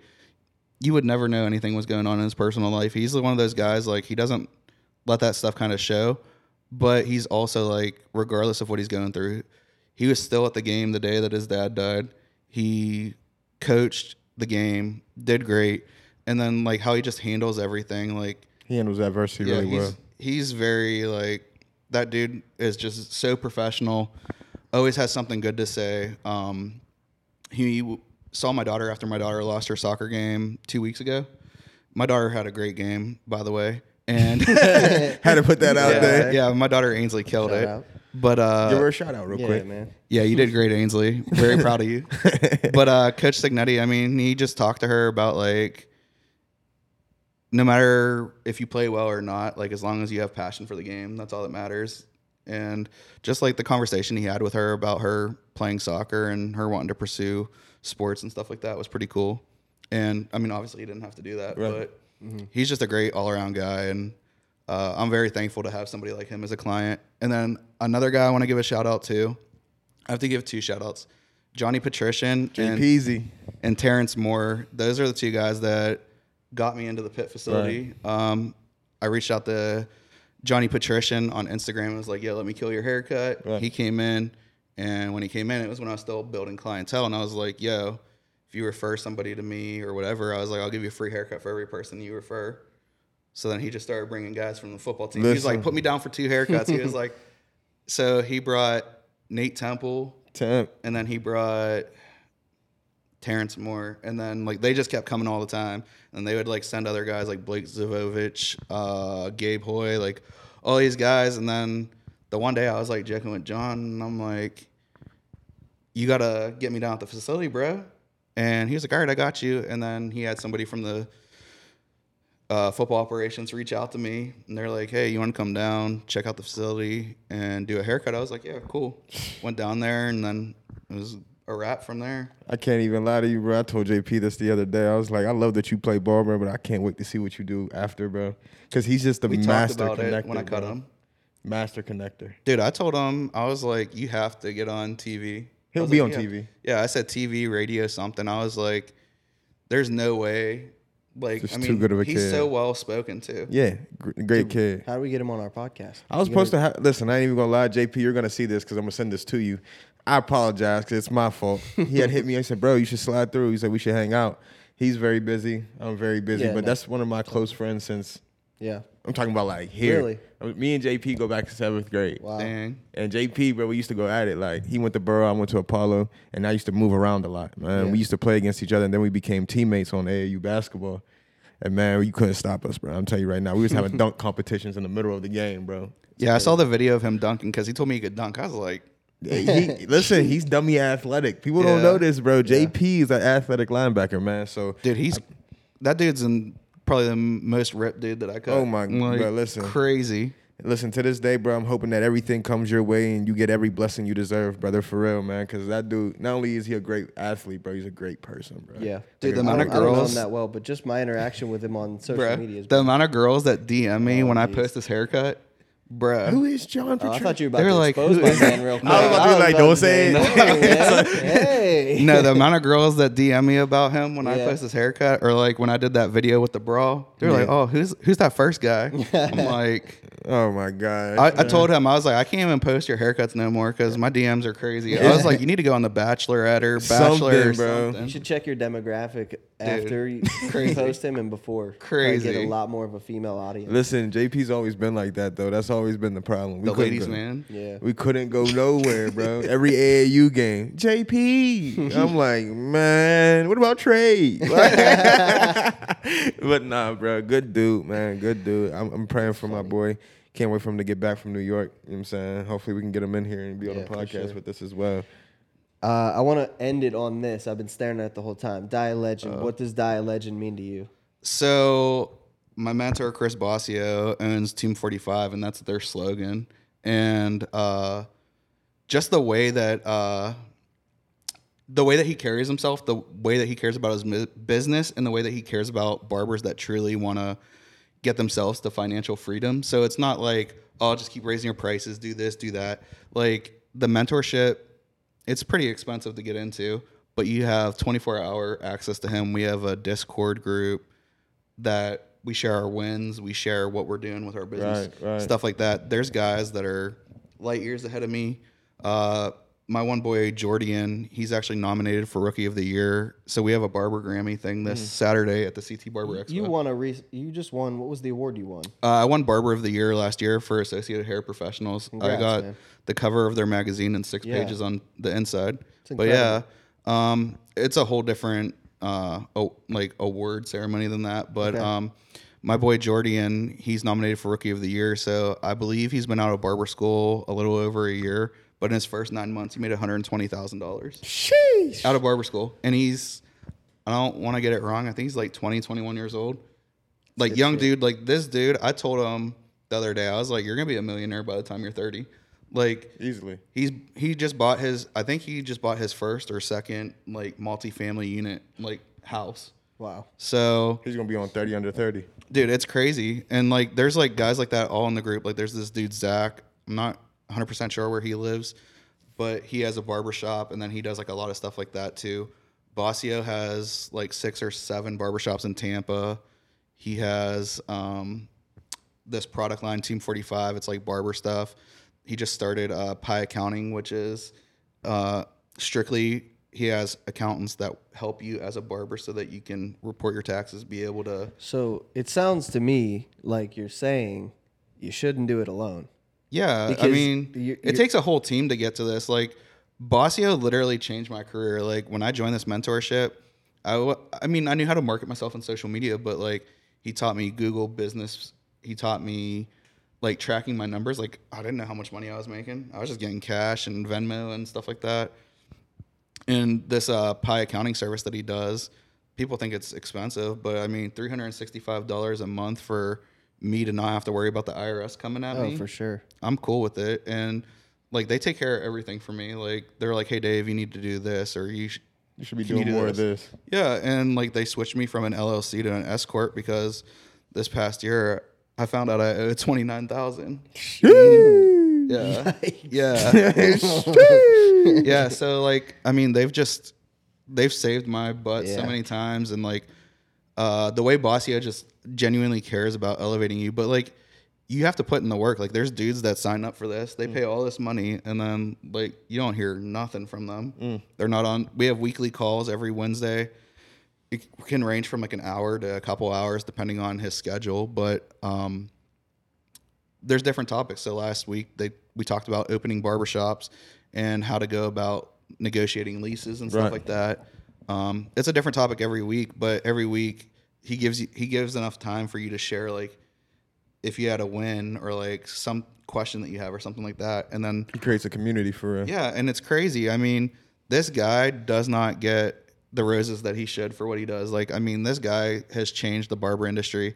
you would never know anything was going on in his personal life. He's one of those guys like he doesn't let that stuff kind of show, but he's also like regardless of what he's going through, he was still at the game the day that his dad died. He coached the game, did great, and then like how he just handles everything like He handles adversity yeah, really he's well. he's very like that dude is just so professional. Always has something good to say. Um, he saw my daughter after my daughter lost her soccer game two weeks ago. My daughter had a great game, by the way, and Had to put that out yeah, there. yeah, my daughter Ainsley killed Shout it. out. But uh, Give her a shout out real Yeah, quick. man. yeah, you did great, Ainsley. Very proud of you. But uh, Coach Cignetti, I mean, he just talked to her about like, no matter if you play well or not, like as long as you have passion for the game, that's all that matters. And just like the conversation he had with her about her playing soccer and her wanting to pursue sports and stuff like that was pretty cool. And I mean, obviously, he didn't have to do that, Right. but he's just a great all around guy. And uh, I'm very thankful to have somebody like him as a client. And then another guy I want to give a shout out to. I have to give two shout outs Johnny Petrishen and, Peasy. and Terrence Moore. Those are the two guys that got me into the pit facility. Um, I reached out to Johnny Petrishen on Instagram and was like, "Yo, let me kill your haircut." Right. He came in, and when he came in, it was when I was still building clientele, and I was like, "Yo, if you refer somebody to me or whatever, I was like, I'll give you a free haircut for every person you refer." So then he just started bringing guys from the football team. He was like, "Put me down for two haircuts." he was like, so he brought Nate Temple Temp. and then he brought Terrence Moore, and then like they just kept coming all the time, and they would like send other guys like Blake Zubovic, uh, Gabe Houy, like all these guys, and then the one day I was like joking with John, and I'm like, "You gotta get me down at the facility, bro," and he was like, "All right, I got you," and then he had somebody from the uh, football operations reach out to me and they're like, "Hey, you want to come down, check out the facility, and do a haircut?" I was like, "Yeah, cool." Went down there, and then it was a wrap from there. I can't even lie to you, bro. I told JP this the other day. I was like, I love that you play ball, bro, but I can't wait to see what you do after, bro. Because he's just the We master connector. it when I cut bro. him, Master connector. dude. I told him I was like, "You have to get on TV." I He'll be like, on yeah. TV. Yeah, I said TV, radio, something. I was like, "There's no way." Like, Just I mean, too good of a he's kid. so well spoken too. Yeah, gr- great kid. How do we get him on our podcast? I was supposed to have, listen, I ain't even gonna lie, JP, you're gonna see this because I'm gonna send this to you. I apologize because it's my fault. he had hit me. I said, bro, you should slide through. He said, we should hang out. He's very busy. I'm very busy, Yeah, but no. that's one of my close friends since Yeah. I'm talking about like here. Really? I mean, me and JP go back to seventh grade. Wow. Dang. And JP, bro, we used to go at it. Like he went to Borough, I went to Apollo, and I used to move around a lot. Man, Yeah. we used to play against each other, and then we became teammates on AAU basketball. And man, you couldn't stop us, bro. I'm telling you right now, we was having dunk competitions in the middle of the game, bro. Yeah, I saw the video of him dunking because he told me he could dunk. I was like, He, listen, he's dummy athletic. People don't know this, bro. JP is an athletic linebacker, man. So dude, he's that dude's in probably the most ripped dude that I cut. Oh my- like, listen. crazy. Listen, to this day, bro, I'm hoping that everything comes your way and you get every blessing you deserve, brother, for real, man. Because that dude, not only is he a great athlete, bro, he's a great person, bro. Yeah. Dude, the I amount don't, of I don't know girls- him that well, but just my interaction with him on social Bruh, media is the amount of girls that DM me Oh, when I post this haircut, bruh. Who is John Oh, I Patricia? thought you were about They're to like, expose who my is- man real quick. I was about to be like, don't say to it. Hey, hey. no, the amount of girls that DM me about him when I Yeah. post this haircut, or like when I did that video with the bra, they're like, "Oh, who's who's that first guy?" I'm like, oh my god. I, I told him I was like, I can't even post your haircuts no more because my DMs are crazy. I was like, you need to go on the Bachelorette or Bachelor, or Something, bro. something. You should check your demographic after you crazy. post him and before. Probably Get a lot more of a female audience. Listen, JP's always been like that though. That's always been the problem. We The couldn't ladies, go- man. Yeah. We couldn't go nowhere, bro. Every AAU game, JP. I'm like, man, what about Trey? but nah, bro, good dude, man, good dude. I'm, I'm praying for my boy. Can't wait for him to get back from New York. You know what I'm saying? Hopefully, we can get him in here and be on Yeah, the podcast sure. with us as well. Uh, I want to end it on this. I've been staring at it the whole time. Die Legend. Uh, what does Die Legend mean to you? So my mentor Chris Bossio owns Team 45, and that's their slogan. And uh, just the way that uh, the way that he carries himself, the way that he cares about his business, and the way that he cares about barbers that truly want to get themselves to financial freedom. So it's not like, oh, just keep raising your prices, do this, do that. Like the mentorship, it's pretty expensive to get into, but you have 24 hour access to him. We have a Discord group that we share our wins, we share what we're doing with our business, Right, right. stuff like that. There's guys that are light years ahead of me. Uh, my one boy Jordian, he's actually nominated for Rookie of the Year. So we have a Barber Grammy thing this Saturday at the CT Barber Expo. Mm. You won a re- You just won. What was the award you won? Uh, I won Barber of the Year last year for Associated Hair Professionals. I got man. the cover of their magazine and six Yeah. pages on the inside. But yeah, um, it's a whole different uh, oh, like award ceremony than that. But Okay. um, my boy Jordian, he's nominated for Rookie of the Year. So I believe he's been out of barber school a little over a year. But in his first nine months, he made one hundred twenty thousand dollars Sheesh. out of barber school, and he's I don't want to get it wrong. I think he's like 20, 21 years old. Like young dude, like this dude. I told him the other day, I was like, "You're gonna be a millionaire by the time you're 30." Like Easily. he's he just bought his. I think he just bought his first or second like multifamily unit like house. Wow. So He's gonna be on 30 under 30. dude, it's crazy. And like, there's like guys like that all in the group. Like, there's this dude Zach. I'm not 100 percent sure where he lives, but he has a barber shop, and then he does like a lot of stuff like that too. Bossio has like six or seven barbershops in Tampa. He has um, this product line, Team 45. It's like barber stuff. He just started uh, Pie Accounting, which is uh, strictly he has accountants that help you as a barber so that you can report your taxes, be able to So it sounds to me like you're saying you shouldn't do it alone. Yeah, I mean, you- it takes a whole team to get to this. Like, Bossio literally changed my career. Like, when I joined this mentorship, I—I mean, I knew how to market myself on social media, but like, he taught me Google business. He taught me like tracking my numbers. Like, I didn't know how much money I was making. I was just getting cash and Venmo and stuff like that. And this uh, Pi accounting service that he does, people think it's expensive, but I mean, three hundred and sixty-five dollars a month for me to not have to worry about the IRS coming at Oh, me. Oh, for sure. I'm cool with it. And like they take care of everything for me. Like they're like, hey Dave, you need to do this or you sh- You should be doing do more of this. yeah. And like they switched me from an LLC to an S corp because this past year I found out I owed twenty nine thousand. Yeah. Yeah. yeah. So like, I mean, they've just they've saved my butt so many times, and like uh, the way Bossio just genuinely cares about elevating you, but like you have to put in the work. Like there's dudes that sign up for this, they pay all this money, and then like you don't hear nothing from them. They're not on. We have weekly calls every Wednesday. it can range from like an hour to a couple hours depending on his schedule. But um, there's different topics. So last week they we talked about opening barbershops and how to go about negotiating leases and stuff Right. like that. Um, it's a different topic every week, but every week he gives you he gives enough time for you to share like if you had a win or like some question that you have or something like that, and then He creates a community for real. yeah, and it's crazy. I mean, this guy does not get the roses that he should for what he does. Like, I mean, this guy has changed the barber industry.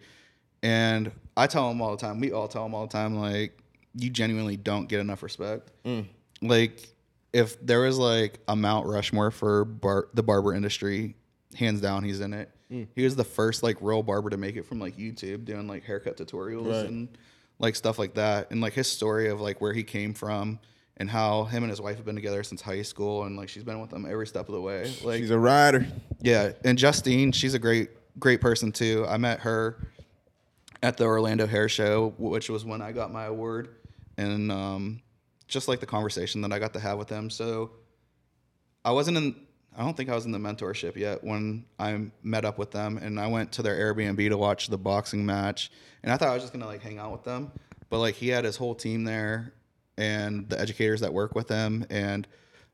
And I tell him all the time, we all tell him all the time, like, you genuinely don't get enough respect. Mm. Like, if there was like a Mount Rushmore for bar- the barber industry, hands down, he's in it. He was the first like real barber to make it from like YouTube, doing like haircut tutorials Right. and like stuff like that. And like his story of like where he came from and how him and his wife have been together since high school and like she's been with him every step of the way. Like She's a rider. yeah, and Justine, she's a great great person too. I met her at the Orlando Hair Show, which was when I got my award, and um, just like the conversation that I got to have with them. So I wasn't in. I don't think I was in the mentorship yet when I met up with them, and I went to their Airbnb to watch the boxing match. And I thought I was just gonna like hang out with them, but like he had his whole team there, and the educators that work with him, and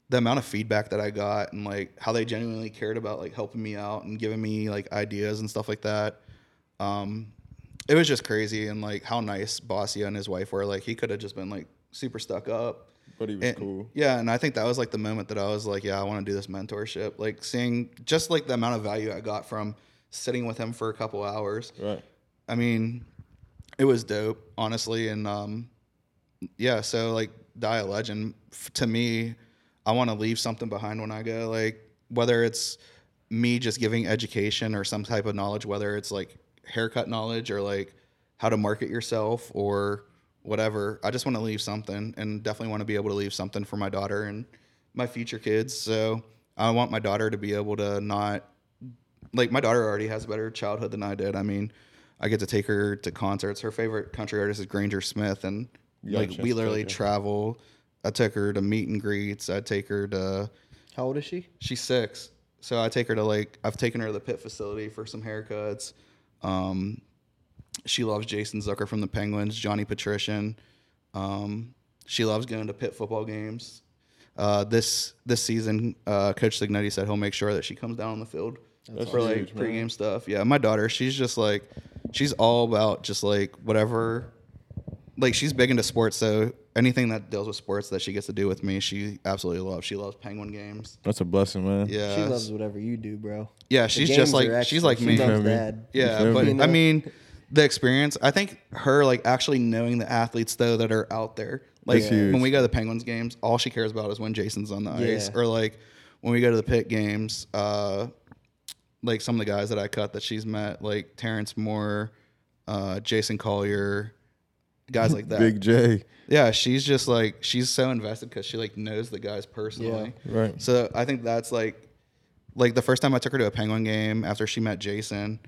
the amount of feedback that I got, and like how they genuinely cared about like helping me out and giving me like ideas and stuff like that. Um, it was just crazy, and like how nice Bossio and his wife were. Like he could have just been like super stuck up. But he was And- cool. Yeah, and I think that was like the moment that I was like, yeah, I want to do this mentorship. Like seeing just like the amount of value I got from sitting with him for a couple hours. Right. I mean, it was dope, honestly, and um, yeah. So like, die a legend f- to me. I want to leave something behind when I go. Like whether it's me just giving education or some type of knowledge, whether it's like haircut knowledge or like how to market yourself or whatever. I just want to leave something, and definitely want to be able to leave something for my daughter and my future kids. So I want my daughter to be able to not like my daughter already has a better childhood than I did. I mean, I get to take her to concerts. Her favorite country artist is Granger Smith, and a like we literally take travel. I took her to meet and greets. I take her to. How old is she? She's six, so I take her to like I've taken her to the pit facility for some haircuts. Um, she loves Jason Zucker from the Penguins, Johnny Petrishen. Um, she loves going to pit football games. Uh, this this season, uh, Coach Cignetti said he'll make sure that she comes down on the field That's for like huge, man. pregame stuff. Yeah, my daughter, she's just like, she's all about just like whatever. Like she's big into sports, so anything that deals with sports that she gets to do with me, she absolutely loves. She loves Penguin games. That's a blessing, man. Yeah, She loves whatever you do, bro. yeah, The she's just like extra. she's like She me. loves feel dad. Yeah, but me? I mean, the experience. I think her like actually knowing the athletes though that are out there. Like That's huge. when we go to the Penguins games, all she cares about is when Jason's on the ice, Yeah. or like when we go to the pit games. Uh, like some of the guys that I cut that she's met, like Terrence Moore, uh, Jason Collier, guys like that. Big J. Yeah, she's just like she's so invested because she like knows the guys personally. Right. So I think that's like, like the first time I took her to a Penguin game after she met Jason,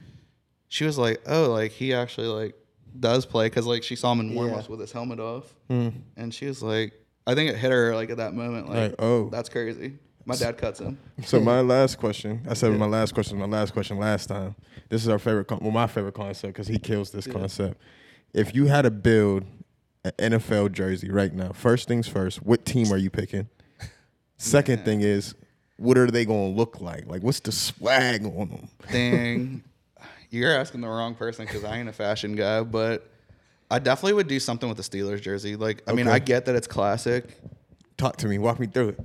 she was like, "Oh, like he actually like does play," because like she saw him in warmups Yeah. with his helmet off, hmm. and she was like, I think it hit her like at that moment, like, Like, oh. that's crazy. My dad cuts him. So my last question, I said my last question, my last question last time. This is our favorite, con- well, my favorite concept because he kills this concept. If you had to build an NFL jersey right now, first things first, what team are you picking? Second thing is, what are they gonna look like? Like, what's the swag on them? Dang, you're asking the wrong person because I ain't a fashion guy, but I definitely would do something with the Steelers jersey. Like, I mean, Okay. I get that it's classic. Talk to me, walk me through it.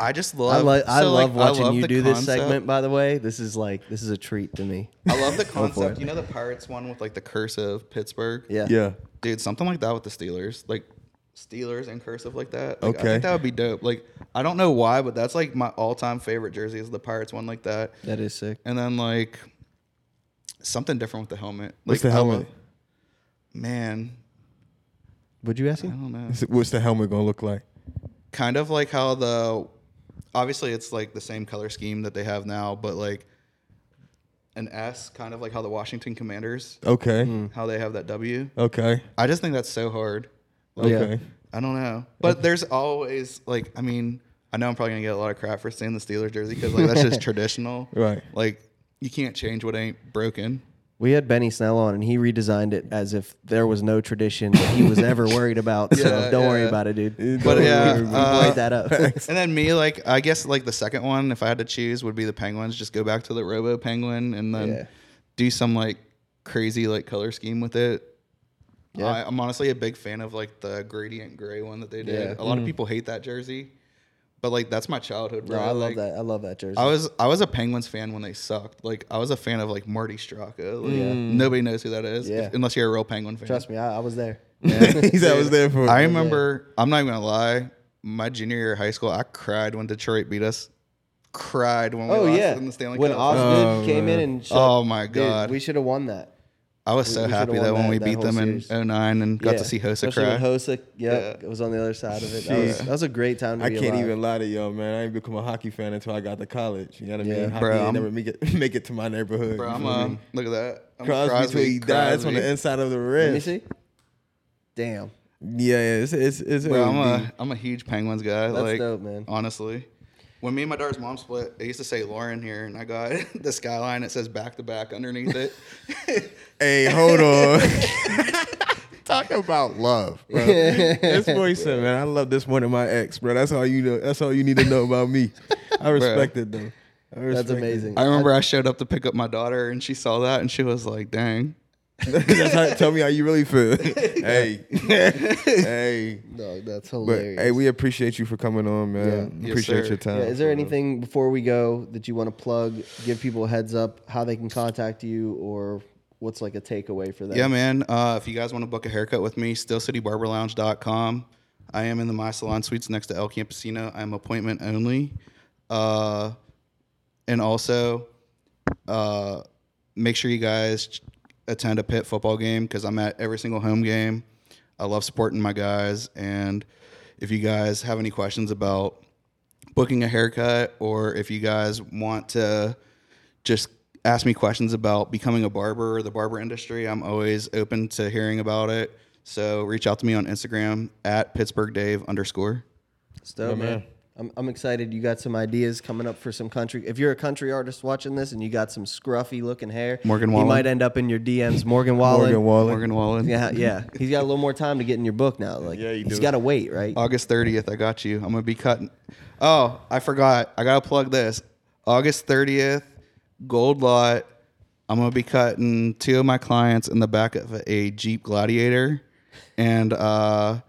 I just love. I, love. lo- I so, love like, I watching love you the do this concept. segment. By the way, this is like this is a treat to me. I love the for concept. it. You know the Pirates one with like the cursive Pittsburgh. Yeah. Yeah, dude, something like that with the Steelers, like Steelers and cursive like that. Like, I Okay. think that would be dope. Like, I don't know why, but that's like my all-time favorite jersey is the Pirates one like that. That is sick. And then like something different with the helmet. What's like, the helmet? love- man, Would you ask I him? don't know. It- what's the helmet gonna look like? kind of like how the obviously it's like the same color scheme that they have now, but like an S, kind of like how the Washington Commanders, Okay, hmm. how they have that W. okay, I just think that's so hard. okay. I don't know, but there's always like I mean I know I'm probably gonna get a lot of crap for saying the Steelers jersey because like that's just traditional. Right. Like you can't change what ain't broken. We had Benny Snell on, and he redesigned it as if there was no tradition that he was ever worried about. so Yeah, don't worry about it, dude. But yeah, we, uh, that up. And then me, like I guess like the second one, if I had to choose, would be the Penguins. Just go back to the Robo Penguin and then Yeah. do some like crazy like color scheme with it. Yeah. I, I'm honestly a big fan of like the gradient gray one that they did. Yeah. A lot of people hate that jersey, but like that's my childhood. Bro, Bro. I love that. I love that jersey. I was I was a Penguins fan when they sucked. Like I was a fan of like Marty Straka. Like, mm. Nobody knows who that is Yeah. if- unless you're a real Penguin fan. Trust me, I, I was there. he said I was there for. I remember. I'm not even gonna lie. My junior year of high school, I cried when Detroit beat us. Cried when we Oh lost yeah, in the Stanley when Cup. Osgood Oh, came in and shut, Oh, my Dude, God. we should have won that. I was we- so we should've happy won that when that- we beat whole them in series. 09 and got Yeah, to see Hossa especially cry. When Hossa, yeah, Yeah. was on the other side of it. That was, that was a great time to I be can't alive. even lie to y'all, man. I didn't become a hockey fan until I got to college. You know what I Yeah. mean? Hockey Bro, ain't I'm- never make it make it to my neighborhood. Bro, I'm feel uh, look at that. I'm Crosby, till he dies on the inside of the wrist. Let me see. Damn, Yeah, yeah, it's it's it's. Bro, I'm a I'm a huge Penguins guy. that's like dope, man. honestly. When me and my daughter's mom split, they used to say Lauren here, and I got the skyline that says back to back underneath it. Hey, hold on. Talk about love, bro. this boy said, "Man, I love this one of my ex, bro. That's all you know. That's all you need to know about me. I respect it, though. I That's respect it. amazing. I remember I showed up to pick up my daughter, and she saw that, and she was like, "Dang." That's how, tell me how you really feel. hey, hey. No, that's But hilarious. hey, we appreciate you for coming on, man. Yes, appreciate sir. your time. Yeah, is there for anything before we go that you want to plug? Give people a heads up how they can contact you, or what's like a takeaway for them? Yeah, man. Uh, if you guys want to book a haircut with me, steelcitybarberlounge.com. I am in the My Salon Suites next to El Campesino. I'm appointment only. Uh, and also, uh, make sure you guys ch- attend a Pitt football game because I'm at every single home game. I love supporting my guys. And if you guys have any questions about booking a haircut or if you guys want to just ask me questions about becoming a barber or the barber industry, I'm always open to hearing about it. So reach out to me on Instagram at Pittsburgh Dave underscore. It's dope, Yeah, man. Man. I'm, I'm excited. You got some ideas coming up for some country. If you're a country artist watching this and you got some scruffy looking hair, Morgan he you might end up in your DMs. Morgan Wallen. Morgan Wallen. Morgan Wallen. Yeah, yeah. He's got a little more time to get in your book now. Like, Yeah, you he's do. got to wait, right? August 30th, I got you. I'm going to be cutting. Oh, I forgot. I got to plug this. August 30th, Gold Lot. I'm going to be cutting two of my clients in the back of a Jeep Gladiator. And uh,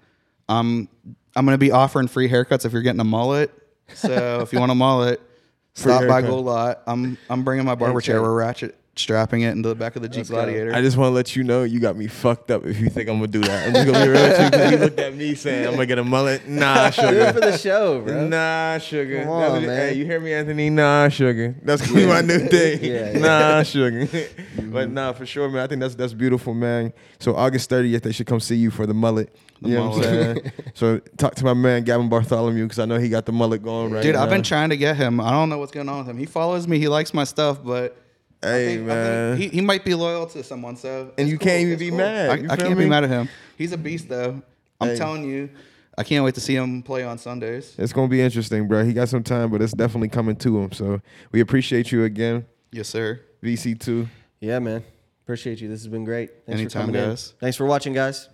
I'm I'm going to be offering free haircuts if you're getting a mullet. So if you want a mullet, stop by. Gold Lot. I'm I'm bringing my barber chair. We're ratchet strapping it into the back of the Jeep go. Gladiator. I just want to let you know you got me fucked up if you think I'm gonna do that. I'm just gonna be real with you because you looked at me saying I'm gonna get a mullet. Nah, Do it sugar. for the show, bro. Nah, sugar. Come on, That's what- man. Hey, you hear me, Anthony? Nah, sugar. That's gonna be my new thing. Yeah, yeah. Nah, sugar. Mm-hmm. But nah, for sure, man. I think that's that's beautiful, man. So August 30th, they should come see you for the mullet. The you know what I'm saying? so talk to my man Gavin Bartholomew because I know he got the mullet going right Dude, now. I've been trying to get him. I don't know what's going on with him. He follows me. He likes my stuff, but I Hey, think- I think man. he, he might be loyal to someone. So And you cool. can't even It's be cool. mad. I, I can't me? be mad at him. He's a beast, though. I'm Hey. telling you. I can't wait to see him play on Sundays. It's gonna be interesting, bro. He got some time, but it's definitely coming to him. So we appreciate you again, Yes, sir. VC2. Yeah, man. Appreciate you. This has been great. Thanks Anytime, for coming guys. in. Thanks for watching, guys.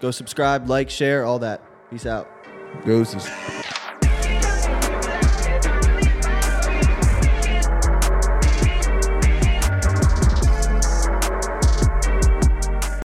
Go subscribe, like, share, all that. Peace out. Doses.